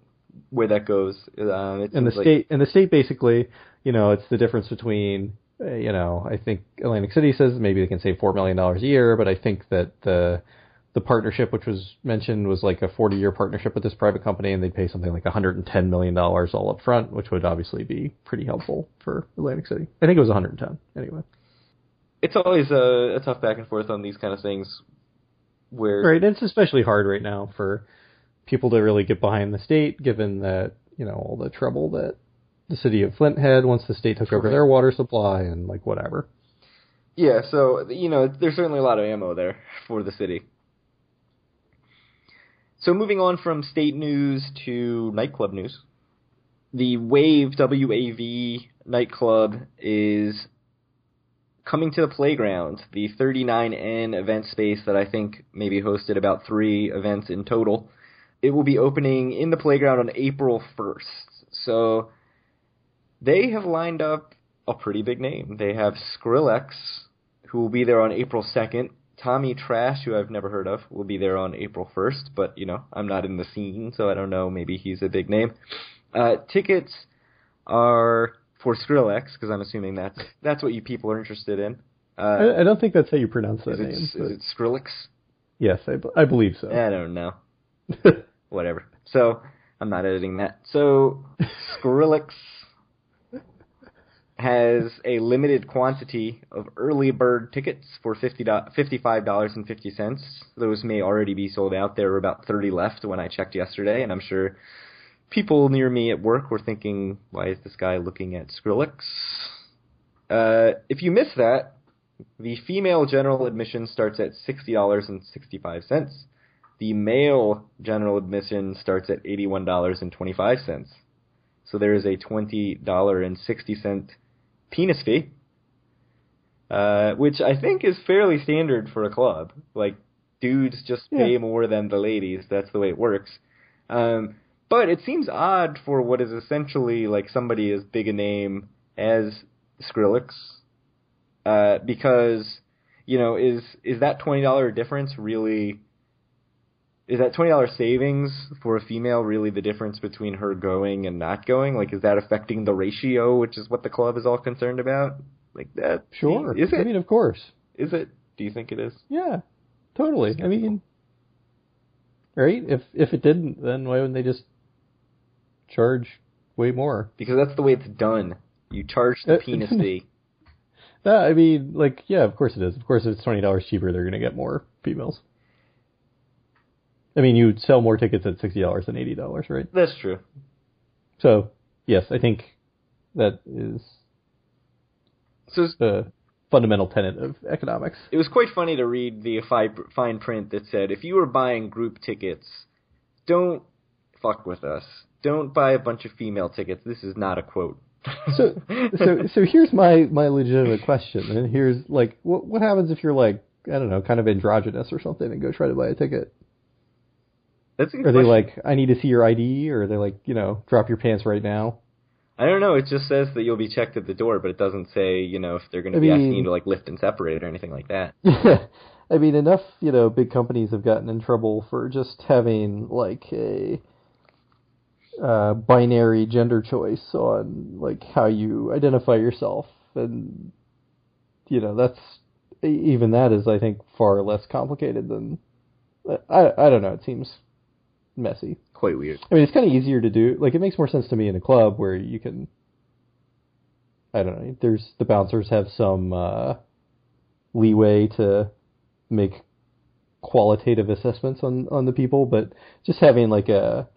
where that goes. It And the like- state and the state basically, you know, it's the difference between uh, you know, I think Atlantic City says maybe they can save four million dollars a year, but I think that the the partnership, which was mentioned, was like a 40 year partnership with this private company, and they'd pay something like 110 million dollars all up front, which would obviously be pretty helpful for Atlantic City. I think it was 110 anyway. it's always a, a tough back and forth on these kind of things. Where Right, and it's especially hard right now for people to really get behind the state, given that you know all the trouble that the city of Flint had once the state took over Right. their water supply and like whatever. Yeah, so you know, there's certainly a lot of ammo there for the city. So moving on from state news to nightclub news. The Wave W A V nightclub is coming to the playground, the 39N event space that I think maybe hosted about 3 events in total. It will be opening in the playground on April 1st. So they have lined up a pretty big name. They have Skrillex, who will be there on April 2nd. Tommy Trash, who I've never heard of, will be there on April 1st, but, you know, I'm not in the scene, so I don't know. Maybe he's a big name. Uh, tickets are for Skrillex, because I'm assuming that's that's what you people are interested in. Uh, I, I don't think that's how you pronounce that is, it, name. is it Skrillex? Yes, I, b- I believe so. I don't know. Whatever. So I'm not editing that. So Skrillex has a limited quantity of early bird tickets for fifty fifty-five dollars and fifty cents. Those may already be sold out. There were about thirty left when I checked yesterday, and I'm sure people near me at work were thinking, "Why is this guy looking at Skrillex?" Uh, if you miss that, the female general admission starts at sixty dollars and sixty-five cents. The male general admission starts at eighty-one dollars and twenty-five cents. So there is a twenty dollar and sixty cent penis fee, uh, which I think is fairly standard for a club. Like dudes just pay more than the ladies. That's the way it works. Um, but it seems odd for what is essentially like somebody as big a name as Skrillex, uh, because you know is is that twenty dollar difference really? Is that twenty dollar savings for a female really the difference between her going and not going? Like, is that affecting the ratio, which is what the club is all concerned about? Like that? Sure. Is it? I mean, of course. is it? Do you think it is? Yeah, totally. I mean, right? If if it didn't, then why wouldn't they just charge way more? Because that's the way it's done. You charge the Uh, penis fee. That I mean, like, yeah, of course it is. Of course, if it's twenty dollars cheaper, they're gonna get more females. I mean, you sell more tickets at sixty dollars than eighty dollars, right? That's true. So, yes, I think that is So the fundamental tenet of economics. it was quite funny to read the fine print that said if you were buying group tickets, don't fuck with us. Don't buy a bunch of female tickets. This is not a quote. So, so, so here's my my legitimate question, and here's like, what what happens if you're like, I don't know, kind of androgynous or something, and go try to buy a ticket? That's a good Are they question. like, I need to see your ID, or are they like, you know, drop your pants right now? I don't know. It just says that you'll be checked at the door, but it doesn't say, you know, if they're going to I be asking you to like lift and separate or anything like that. I mean, enough, you know, big companies have gotten in trouble for just having like a uh, binary gender choice on like how you identify yourself, and you know, that's even that is, I think, far less complicated than I. I don't know. It seems messy. Quite weird. I mean, it's kind of easier to do. Like, it makes more sense to me in a club where you can. I don't know. There's the bouncers have some uh, leeway to make qualitative assessments on on the people, but just having like a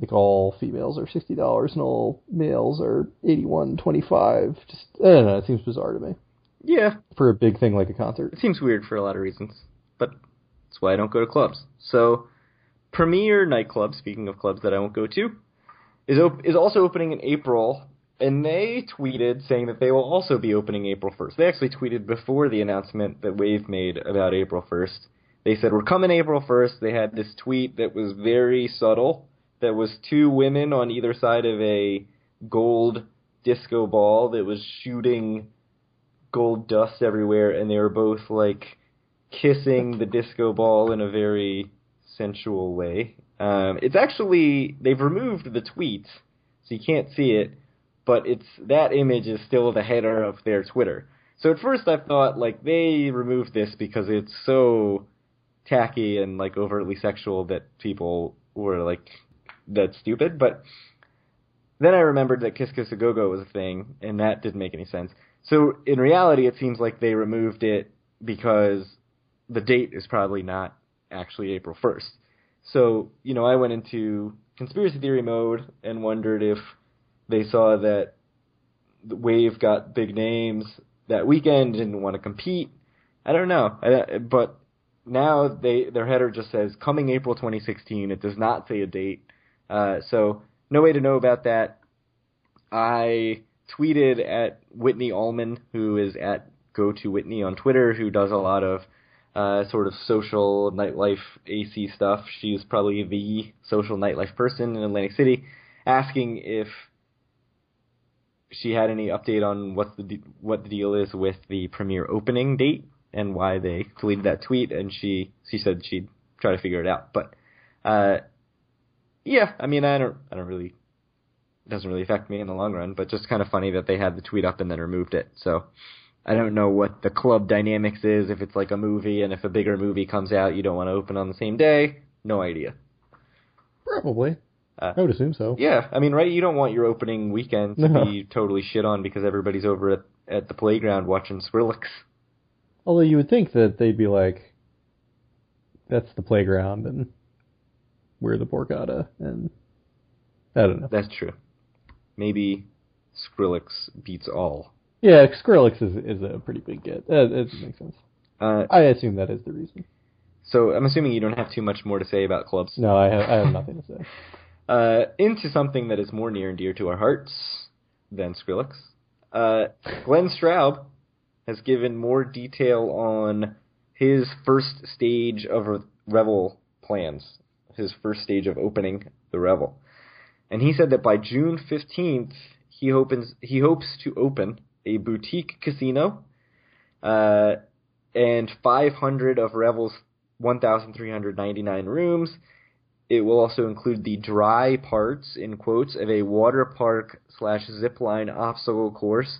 like all females are sixty dollars and all males are eighty one twenty five. Just I don't know. It seems bizarre to me Yeah, for a big thing like a concert. it seems weird for a lot of reasons, but that's why I don't go to clubs. So, Premier Nightclub, speaking of clubs that I won't go to, is op- is also opening in April, and they tweeted saying that they will also be opening April 1st. They actually tweeted before the announcement that Wave made about April 1st. They said, We're coming April 1st. They had this tweet that was very subtle, that was two women on either side of a gold disco ball that was shooting gold dust everywhere, and they were both like kissing the disco ball in a very sensual way. Um, it's actually they've removed the tweet, so you can't see it, but it's that image is still the header of their Twitter. So at first I thought like they removed this because it's so tacky and like overtly sexual that people were like that's stupid, but then I remembered that Kiss Kiss a Go Go was a thing, and that didn't make any sense. So in reality, it seems like they removed it because the date is probably not actually April 1st. So, you know, I went into conspiracy theory mode and wondered if they saw that the Wave got big names that weekend didn't want to compete. I don't know. I, but now they their header just says coming April 2016. It does not say a date. Uh, so no way to know about that. I tweeted at Whitney Allman, who is at Go to Whitney on Twitter, who does a lot of uh, sort of social nightlife AC stuff. She's probably the social nightlife person in Atlantic City, asking if she had any update on what the de- what the deal is with the premiere opening date and why they deleted that tweet. And she she said she'd try to figure it out. But uh, yeah, I mean, I don't I don't really it doesn't really affect me in the long run, but just kind of funny that they had the tweet up and then removed it. So I don't know what the club dynamics is. If it's like a movie, and if a bigger movie comes out, you don't want to open on the same day. No idea. Probably. Uh, I would assume so. Yeah, I mean, right? You don't want your opening weekend to be totally shit on because everybody's over at at the playground watching Skrillex. Although you would think that they'd be like, that's the playground and we're the Borgata, and I don't know. That's true. Maybe Skrillex beats all. Yeah, Skrillex is is a pretty big get. Uh, it makes sense. Uh, I assume that is the reason. so I'm assuming you don't have too much more to say about clubs. No, I have I have nothing to say. Uh, into something that is more near and dear to our hearts than Skrillex. Uh, Glenn Straub has given more detail on his first stage of Revel plans, his first stage of opening the Revel. And he said that by June 15th, he hopes, he hopes to open a boutique casino, uh, and 500 of Revel's 1,399 rooms. It will also include the dry parts, in quotes, of a water park slash zipline obstacle course.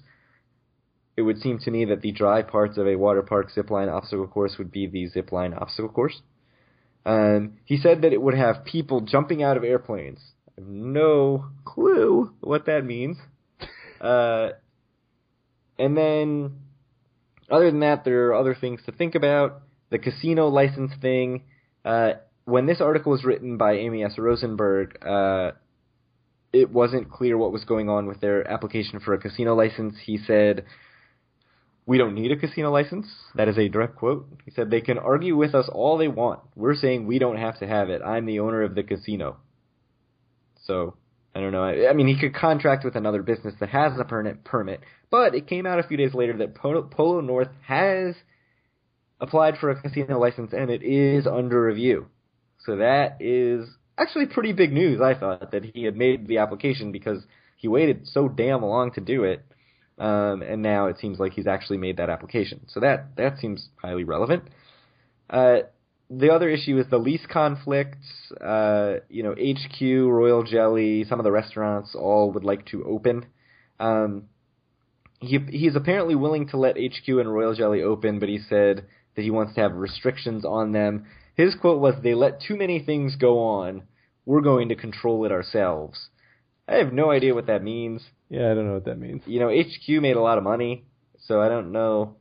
It would seem to me that the dry parts of a water park zipline obstacle course would be the zipline obstacle course. Um, he said that it would have people jumping out of airplanes. I have no clue what that means. Uh, and then, other than that, there are other things to think about. The casino license thing. Uh, when this article was written by Amy S. Rosenberg, uh, it wasn't clear what was going on with their application for a casino license. He said, We don't need a casino license. That is a direct quote. He said, They can argue with us all they want. We're saying we don't have to have it. I'm the owner of the casino. So, I don't know. I, I mean, he could contract with another business that has a permit, permit, but it came out a few days later that Polo North has applied for a casino license and it is under review. So that is actually pretty big news, I thought, that he had made the application because he waited so damn long to do it. Um, and now it seems like he's actually made that application. So that, that seems highly relevant. Uh, the other issue is the lease conflicts. Uh, you know, HQ, Royal Jelly, some of the restaurants all would like to open. Um, he he's apparently willing to let HQ and Royal Jelly open, but he said that he wants to have restrictions on them. His quote was, "They let too many things go on. We're going to control it ourselves." I have no idea what that means. Yeah, I don't know what that means. You know, HQ made a lot of money, so I don't know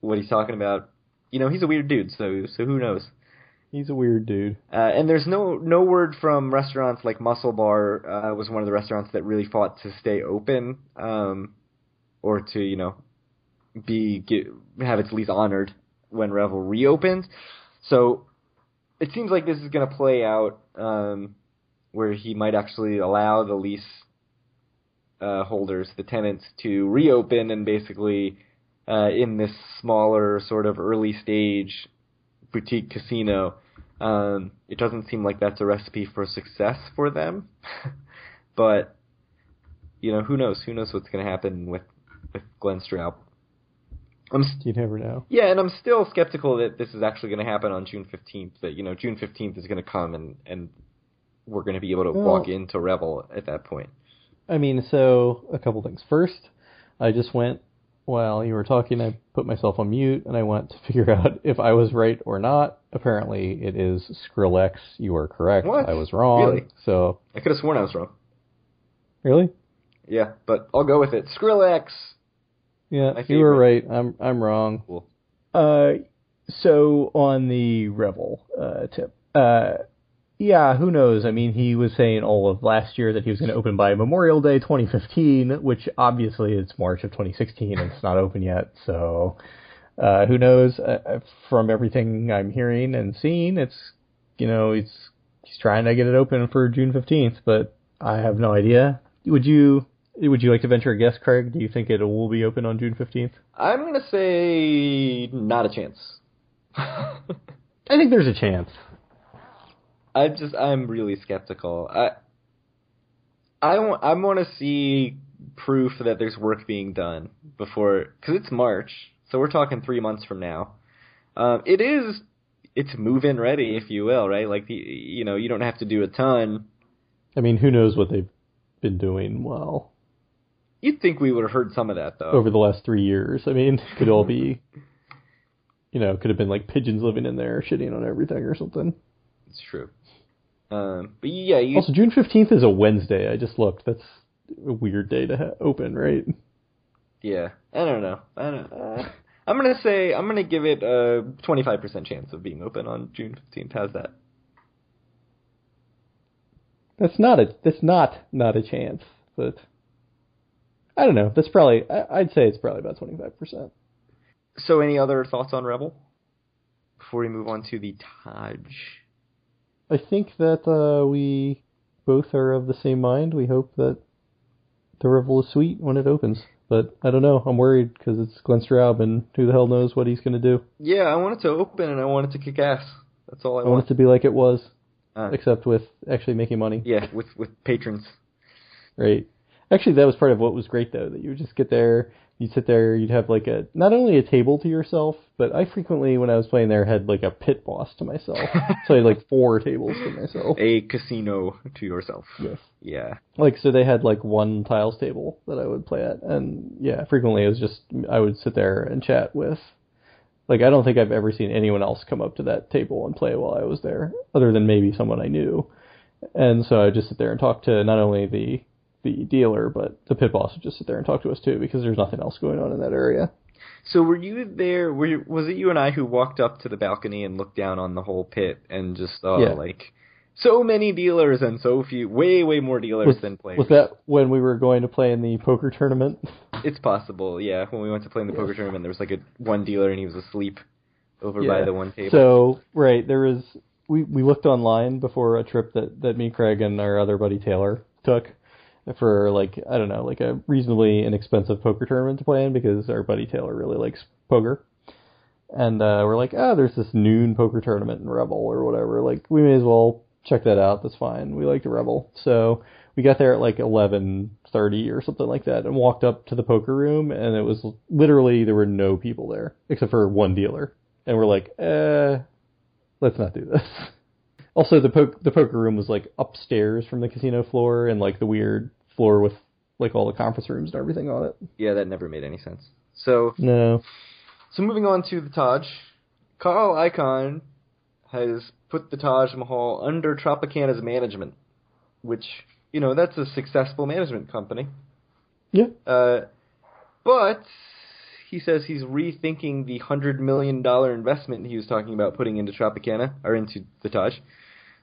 what he's talking about. You know, he's a weird dude, so so who knows? He's a weird dude. Uh, and there's no no word from restaurants like Mussel Bar uh, was one of the restaurants that really fought to stay open, um, or to you know be get, have its lease honored when Revel reopens. So it seems like this is going to play out um, where he might actually allow the lease uh, holders, the tenants, to reopen and basically uh, in this smaller sort of early stage boutique casino. Um, it doesn't seem like that's a recipe for success for them, but you know who knows? Who knows what's going to happen with with Glenn Straub? I'm st- You never know. yeah, and I'm still skeptical that this is actually going to happen on June 15th. That you know June 15th is going to come and and we're going to be able to Well- walk into Revel at that point. I mean, so a couple things. First, I just went while you were talking. I put myself on mute and I went to figure out if I was right or not. Apparently, it is Skrillex. You are correct. What? I was wrong. Really? So I could have sworn I was wrong. really, Yeah, but I'll go with it. Skrillex. yeah, you were right. I'm I'm wrong. Cool. Uh, so on the Revel uh, tip, uh, yeah, who knows? I mean, he was saying all of last year that he was going to open by Memorial Day 2015, which obviously it's March of 2016 and it's not open yet. So uh, who knows? Uh, from everything I'm hearing and seeing, it's you know he's he's trying to get it open for June 15th, but I have no idea. Would you? Would you like to venture a guess, Craig? Do you think it will be open on June 15th? I'm going to say not a chance. I think there's a chance. I just I'm really skeptical. I I want I want to see proof that there's work being done before because it's March, so we're talking three months from now. Um, it is it's move-in ready, if you will, right? Like the you know you don't have to do a ton. I mean, who knows what they've been doing well You'd think we would have heard some of that though. over the last three years. I mean, could all be, you know, could have been like pigeons living in there shitting on everything or something. It's true. Um, but yeah, you, Also, June fifteenth is a Wednesday. I just looked. That's a weird day to ha- open, right? yeah. I don't know. I don't. Uh, I'm gonna say I'm gonna give it a 25% chance of being open on June 15th. How's that? That's not a. That's not not a chance. But I don't know. That's probably. I, I'd say it's probably about twenty five percent. So, any other thoughts on Revel before we move on to the Taj? I think that uh, we both are of the same mind. We hope that the Revel is sweet when it opens. But I don't know. I'm worried because it's Glenn Straub, and who the hell knows what he's going to do. Yeah, I want it to open and I want it to kick ass. That's all I, I want want. it to be like it was, Uh, except with actually making money. yeah, with with patrons. Right. Actually, that was part of what was great though. That you would just get there, you'd sit there, you'd have like a not only a table to yourself, but I frequently when I was playing there had like a pit boss to myself. so I had like four tables to myself. A casino to yourself. Yes. Yeah. Like so they had like one tiles table that I would play at, and yeah, frequently it was just I would sit there and chat with. Like I don't think I've ever seen anyone else come up to that table and play while I was there, other than maybe someone I knew. And so I just sit there and talk to not only the the dealer, but the pit boss would just sit there and talk to us too, because there's nothing else going on in that area. So were you there? Were you, was it you and I who walked up to the balcony and looked down on the whole pit and just saw Yeah. like so many dealers and so few, way way more dealers Was, than players? was that when we were going to play in the poker tournament? It's possible, yeah. When we went to play in the Yes. poker tournament, there was like a one dealer and he was asleep over by the one table. So right, there was we we looked online before a trip that that me, Craig, and our other buddy Taylor took for like I don't know, like a reasonably inexpensive poker tournament to play in because our buddy Taylor really likes poker. And uh, we're like, oh, there's this noon poker tournament in Revel or whatever. Like, we may as well check that out. That's fine. We like the Revel. So we got there at like 11:30 or something like that, and walked up to the poker room, and it was literally there were no people there except for one dealer. And we're like, eh, let's not do this. Also, the po- the poker room was like upstairs from the casino floor, and like the weird floor with like all the conference rooms and everything on it. yeah, that never made any sense. So No. So moving on to the Taj, Carl Icahn has put the Taj Mahal under Tropicana's management, which you know that's a successful management company. Yeah. Uh, but he says he's rethinking the hundred million dollar investment he was talking about putting into Tropicana or into the Taj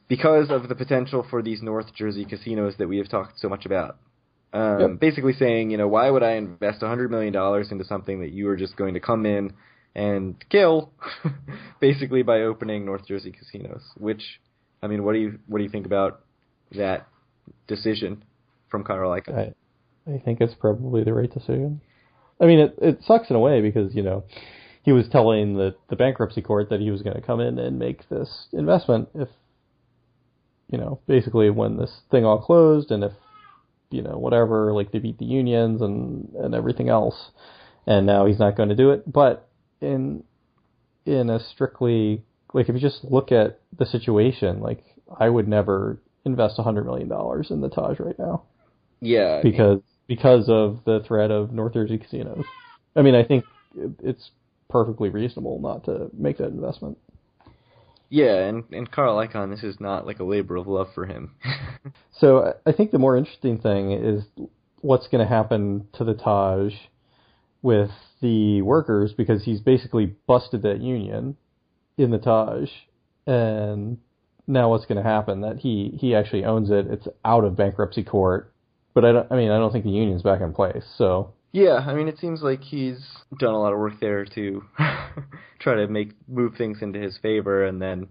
because of the potential for these North Jersey casinos that we have talked so much about. Um, Yep. Basically saying, you know, why would I invest hundred million dollars into something that you are just going to come in and kill, basically by opening North Jersey casinos? Which, I mean, what do you what do you think about that decision from Carl Icahn? I I think it's probably the right decision. I mean, it it sucks in a way because you know he was telling the the bankruptcy court that he was going to come in and make this investment if you know basically when this thing all closed and if you know whatever like they beat the unions and and everything else and now he's not going to do it but in in a strictly like if you just look at the situation like I would never invest a hundred million dollars in the Taj right now Yeah, I mean- because because of the threat of North Jersey casinos. I mean, I think it's perfectly reasonable not to make that investment. Yeah, and and Carl Icahn, this is not like a labor of love for him. So I- think the more interesting thing is what's going to happen to the Taj with the workers because he's basically busted that union in the Taj, and now what's going to happen that he he actually owns it. It's out of bankruptcy court, but I don't. I mean, I don't think the union's back in place. So yeah, I mean, it seems like he's done a lot of work there to try to make move things into his favor, and then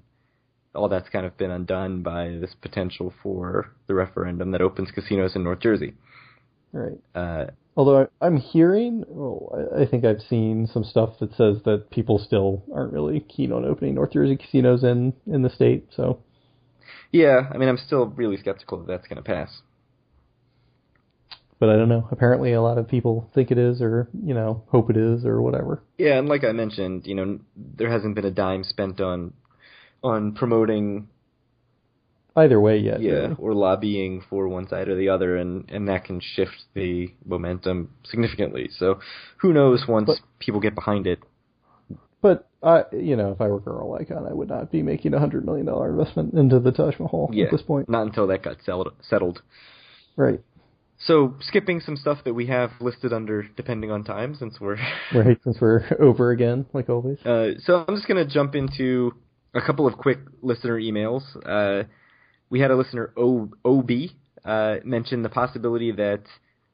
all that's kind of been undone by this potential for the referendum that opens casinos in North Jersey. right. Uh, Although I- I'm hearing, well, I I think I've seen some stuff that says that people still aren't really keen on opening North Jersey casinos in in the state. So yeah, I mean, I'm still really skeptical that that's going to pass. But I don't know. Apparently, a lot of people think it is, or you know, hope it is, or whatever. Yeah, and like I mentioned, you know, there hasn't been a dime spent on on promoting either way yet. yeah, really. or lobbying for one side or the other, and and that can shift the momentum significantly. So, who knows once But- people get behind it? But I, you know, if I were a Carl Icahn, I would not be making a hundred million dollar investment into the Taj Mahal Yeah, at this point. not until that got settled. settled. Right. So, skipping some stuff that we have listed under depending on time, since we're Right. Since we're over again, like always. Uh, so I'm just going to jump into a couple of quick listener emails. Uh, we had a listener, o- OB, uh, mention the possibility that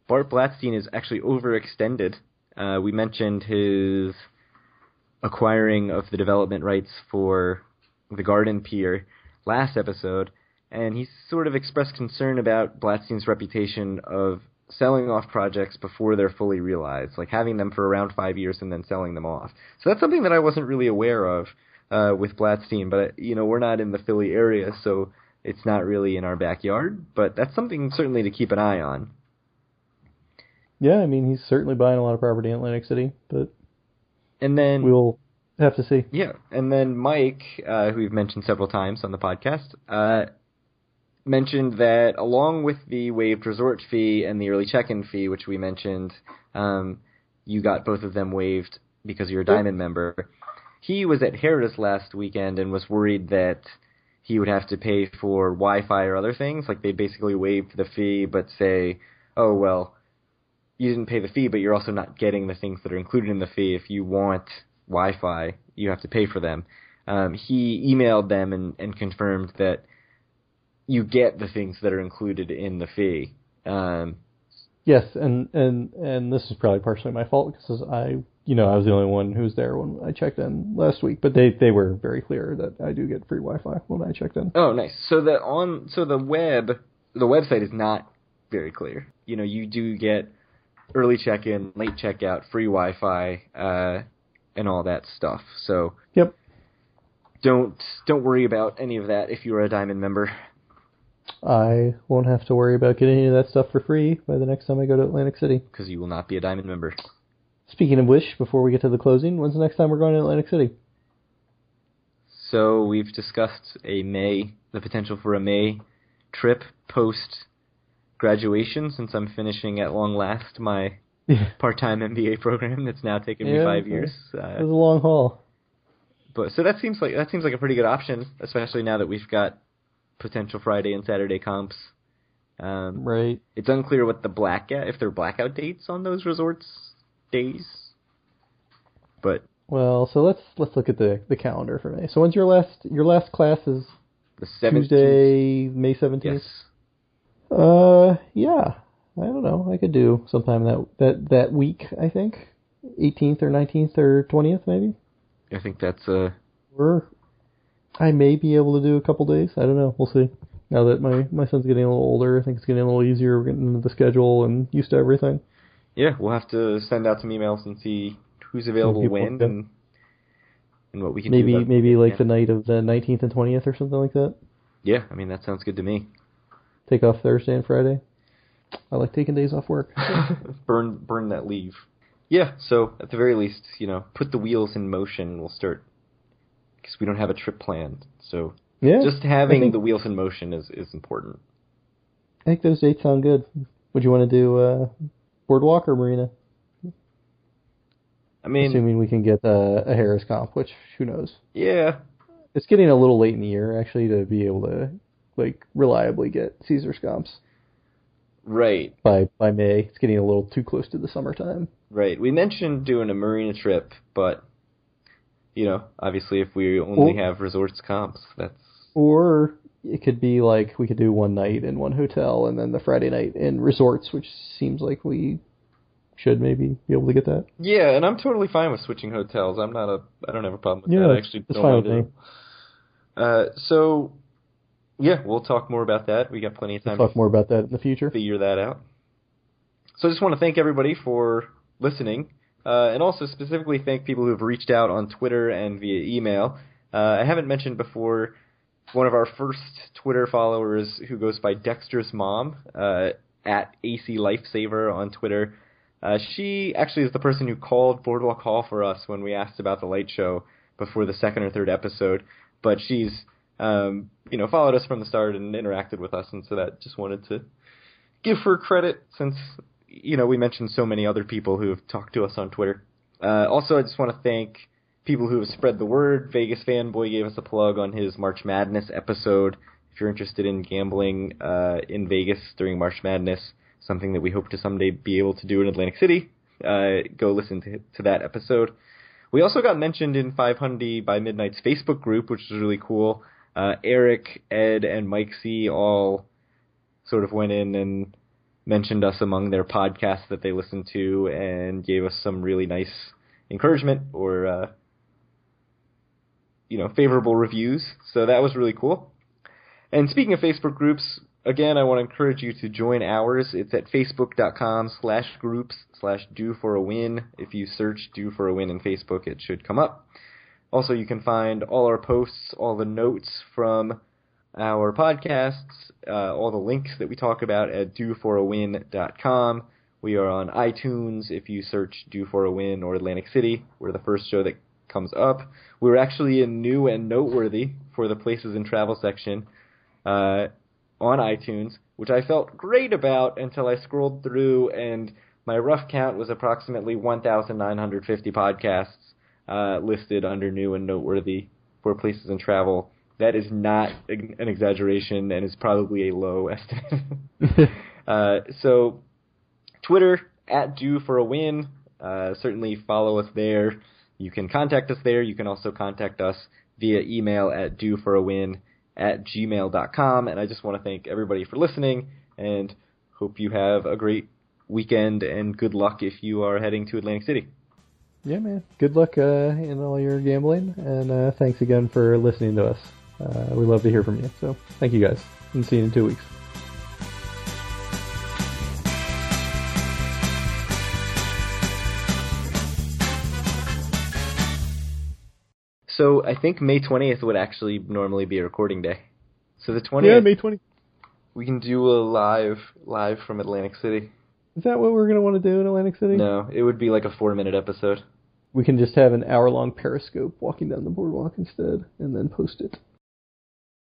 Bart Blatstein is actually overextended. Uh, we mentioned his acquiring of the development rights for the Garden Pier last episode, and he sort of expressed concern about Blatstein's reputation of selling off projects before they're fully realized, like having them for around five years and then selling them off. So that's something that I wasn't really aware of uh, with Blatstein, but you know we're not in the Philly area, so it's not really in our backyard. But that's something certainly to keep an eye on. Yeah, I mean, he's certainly buying a lot of property in Atlantic City, but And then we'll have to see. Yeah, and then Mike, uh, who we've mentioned several times on the podcast, uh, mentioned that along with the waived resort fee and the early check-in fee, which we mentioned, um, you got both of them waived because you're a Diamond member. He was at Harrah's last weekend and was worried that he would have to pay for Wi-Fi or other things. Like they basically waived the fee, but say, "Oh well, you didn't pay the fee, but you're also not getting the things that are included in the fee. If you want Wi-Fi, you have to pay for them." Um, he emailed them and, and confirmed that you get the things that are included in the fee. Um, Yes, and and and this is probably partially my fault because I, you know, I was the only one who was there when I checked in last week. But they they were very clear that I do get free Wi-Fi when I checked in. Oh, nice. So the on so the web the website is not very clear. You know, you do get early check-in, late checkout, free Wi-Fi, uh, and all that stuff. So Yep. don't don't worry about any of that if you're a diamond member. I won't have to worry about getting any of that stuff for free by the next time I go to Atlantic City. because you will not be a diamond member. Speaking of which, before we get to the closing, when's the next time we're going to Atlantic City? So we've discussed a May, the potential for a May trip post graduation, since I'm finishing at long last my Yeah. part-time MBA program that's now taken me five okay. years. It Uh, was a long haul. but so that seems like that seems like a pretty good option, especially now that we've got potential Friday and Saturday comps. Um, Right. it's unclear what the blackout if there are blackout dates on those resorts days. But Well, so let's let's look at the the calendar for May. So when's your last your last class is the seventeenth, Tuesday, May seventeenth. yes, Uh, yeah. I don't know. I could do sometime that that that week. I think, 18th or 19th or 20th, maybe. I think that's uh Or I may be able to do a couple days. I don't know. We'll see. Now that my my son's getting a little older, I think it's getting a little easier. We're getting into the schedule and used to everything. yeah. We'll have to send out some emails and see who's available when and and what we can do. Maybe maybe like yeah. the night of the 19th and 20th or something like that. Yeah, I mean that sounds good to me. Take off Thursday and Friday. I like taking days off work. burn burn that leave. Yeah, so at the very least, you know, put the wheels in motion. We'll start because we don't have a trip planned. So Yeah. just having think, the wheels in motion is is important. I think those dates sound good. Would you want to do uh, boardwalk or marina? I mean, Assuming we can get uh, a Harrah's comp, which who knows. yeah, It's getting a little late in the year actually to be able to like reliably get Caesar's comps right, by by May. It's getting a little too close to the summertime. right. We mentioned doing a marina trip, but you know, obviously, if we only Well- have resorts comps, that's Or it could be like we could do one night in one hotel and then the Friday night in resorts, which seems like we should maybe be able to get that. yeah. And I'm totally fine with switching hotels. I'm not a, I don't have a problem with Yeah, that. I actually it's fine with me. Uh, so yeah, we'll talk more about that. We got plenty of We'll time. talk more about that in the future. figure that out. So I just want to thank everybody for listening, uh, and also specifically thank people who have reached out on Twitter and via email. Uh, I haven't mentioned before one of our first Twitter followers who goes by Dexter's Mom uh, at AC Lifesaver on Twitter. Uh, she actually is the person who called Boardwalk Hall for us when we asked about the light show before the second or third episode. But she's um, you know, followed us from the start and interacted with us, and so that just wanted to give her credit since you know we mentioned so many other people who have talked to us on Twitter. Uh, also, I just want to thank people who have spread the word. Vegas fanboy gave us a plug on his March Madness episode. If you're interested in gambling uh, in Vegas during March Madness, something that we hope to someday be able to do in Atlantic City, uh, go listen to, to that episode. We also got mentioned in 500 by Midnight's Facebook group, which is really cool. Uh, Eric, Ed, and Mike C all sort of went in and mentioned us among their podcasts that they listened to and gave us some really nice encouragement or uh, you know favorable reviews. So that was really cool. And speaking of Facebook groups, again, I want to encourage you to join ours. It's at facebook.com slash groups slash due for a win. If you search Due for a Win in Facebook, it should come up. Also, you can find all our posts, all the notes from our podcasts, uh, all the links that we talk about at dueforawin.com. We are on iTunes. If you search Due for a Win or Atlantic City, we're the first show that comes up. We were actually in new and noteworthy for the places and travel section uh, on iTunes, which I felt great about until I scrolled through and my rough count was approximately 1,950 podcasts uh, listed under new and noteworthy for places and travel. That is not an exaggeration and is probably a low estimate. uh, so, Twitter at Due for a Win. Uh, certainly follow us there. You can contact us there. You can also contact us via email at due for a win at gmail.com. And I just want to thank everybody for listening and hope you have a great weekend and good luck if you are heading to Atlantic City. Yeah, man. Good luck uh, in all your gambling, and uh, thanks again for listening to us. Uh, we love to hear from you. So thank you guys, and see you in two weeks. So I think May 20th would actually normally be a recording day. So the 20th. Yeah, May 20th. We can do a live live from Atlantic City. Is that what we're going to want to do in Atlantic City? No, it would be like a 4-minute episode. We can just have an hour long periscope walking down the boardwalk instead and then post it.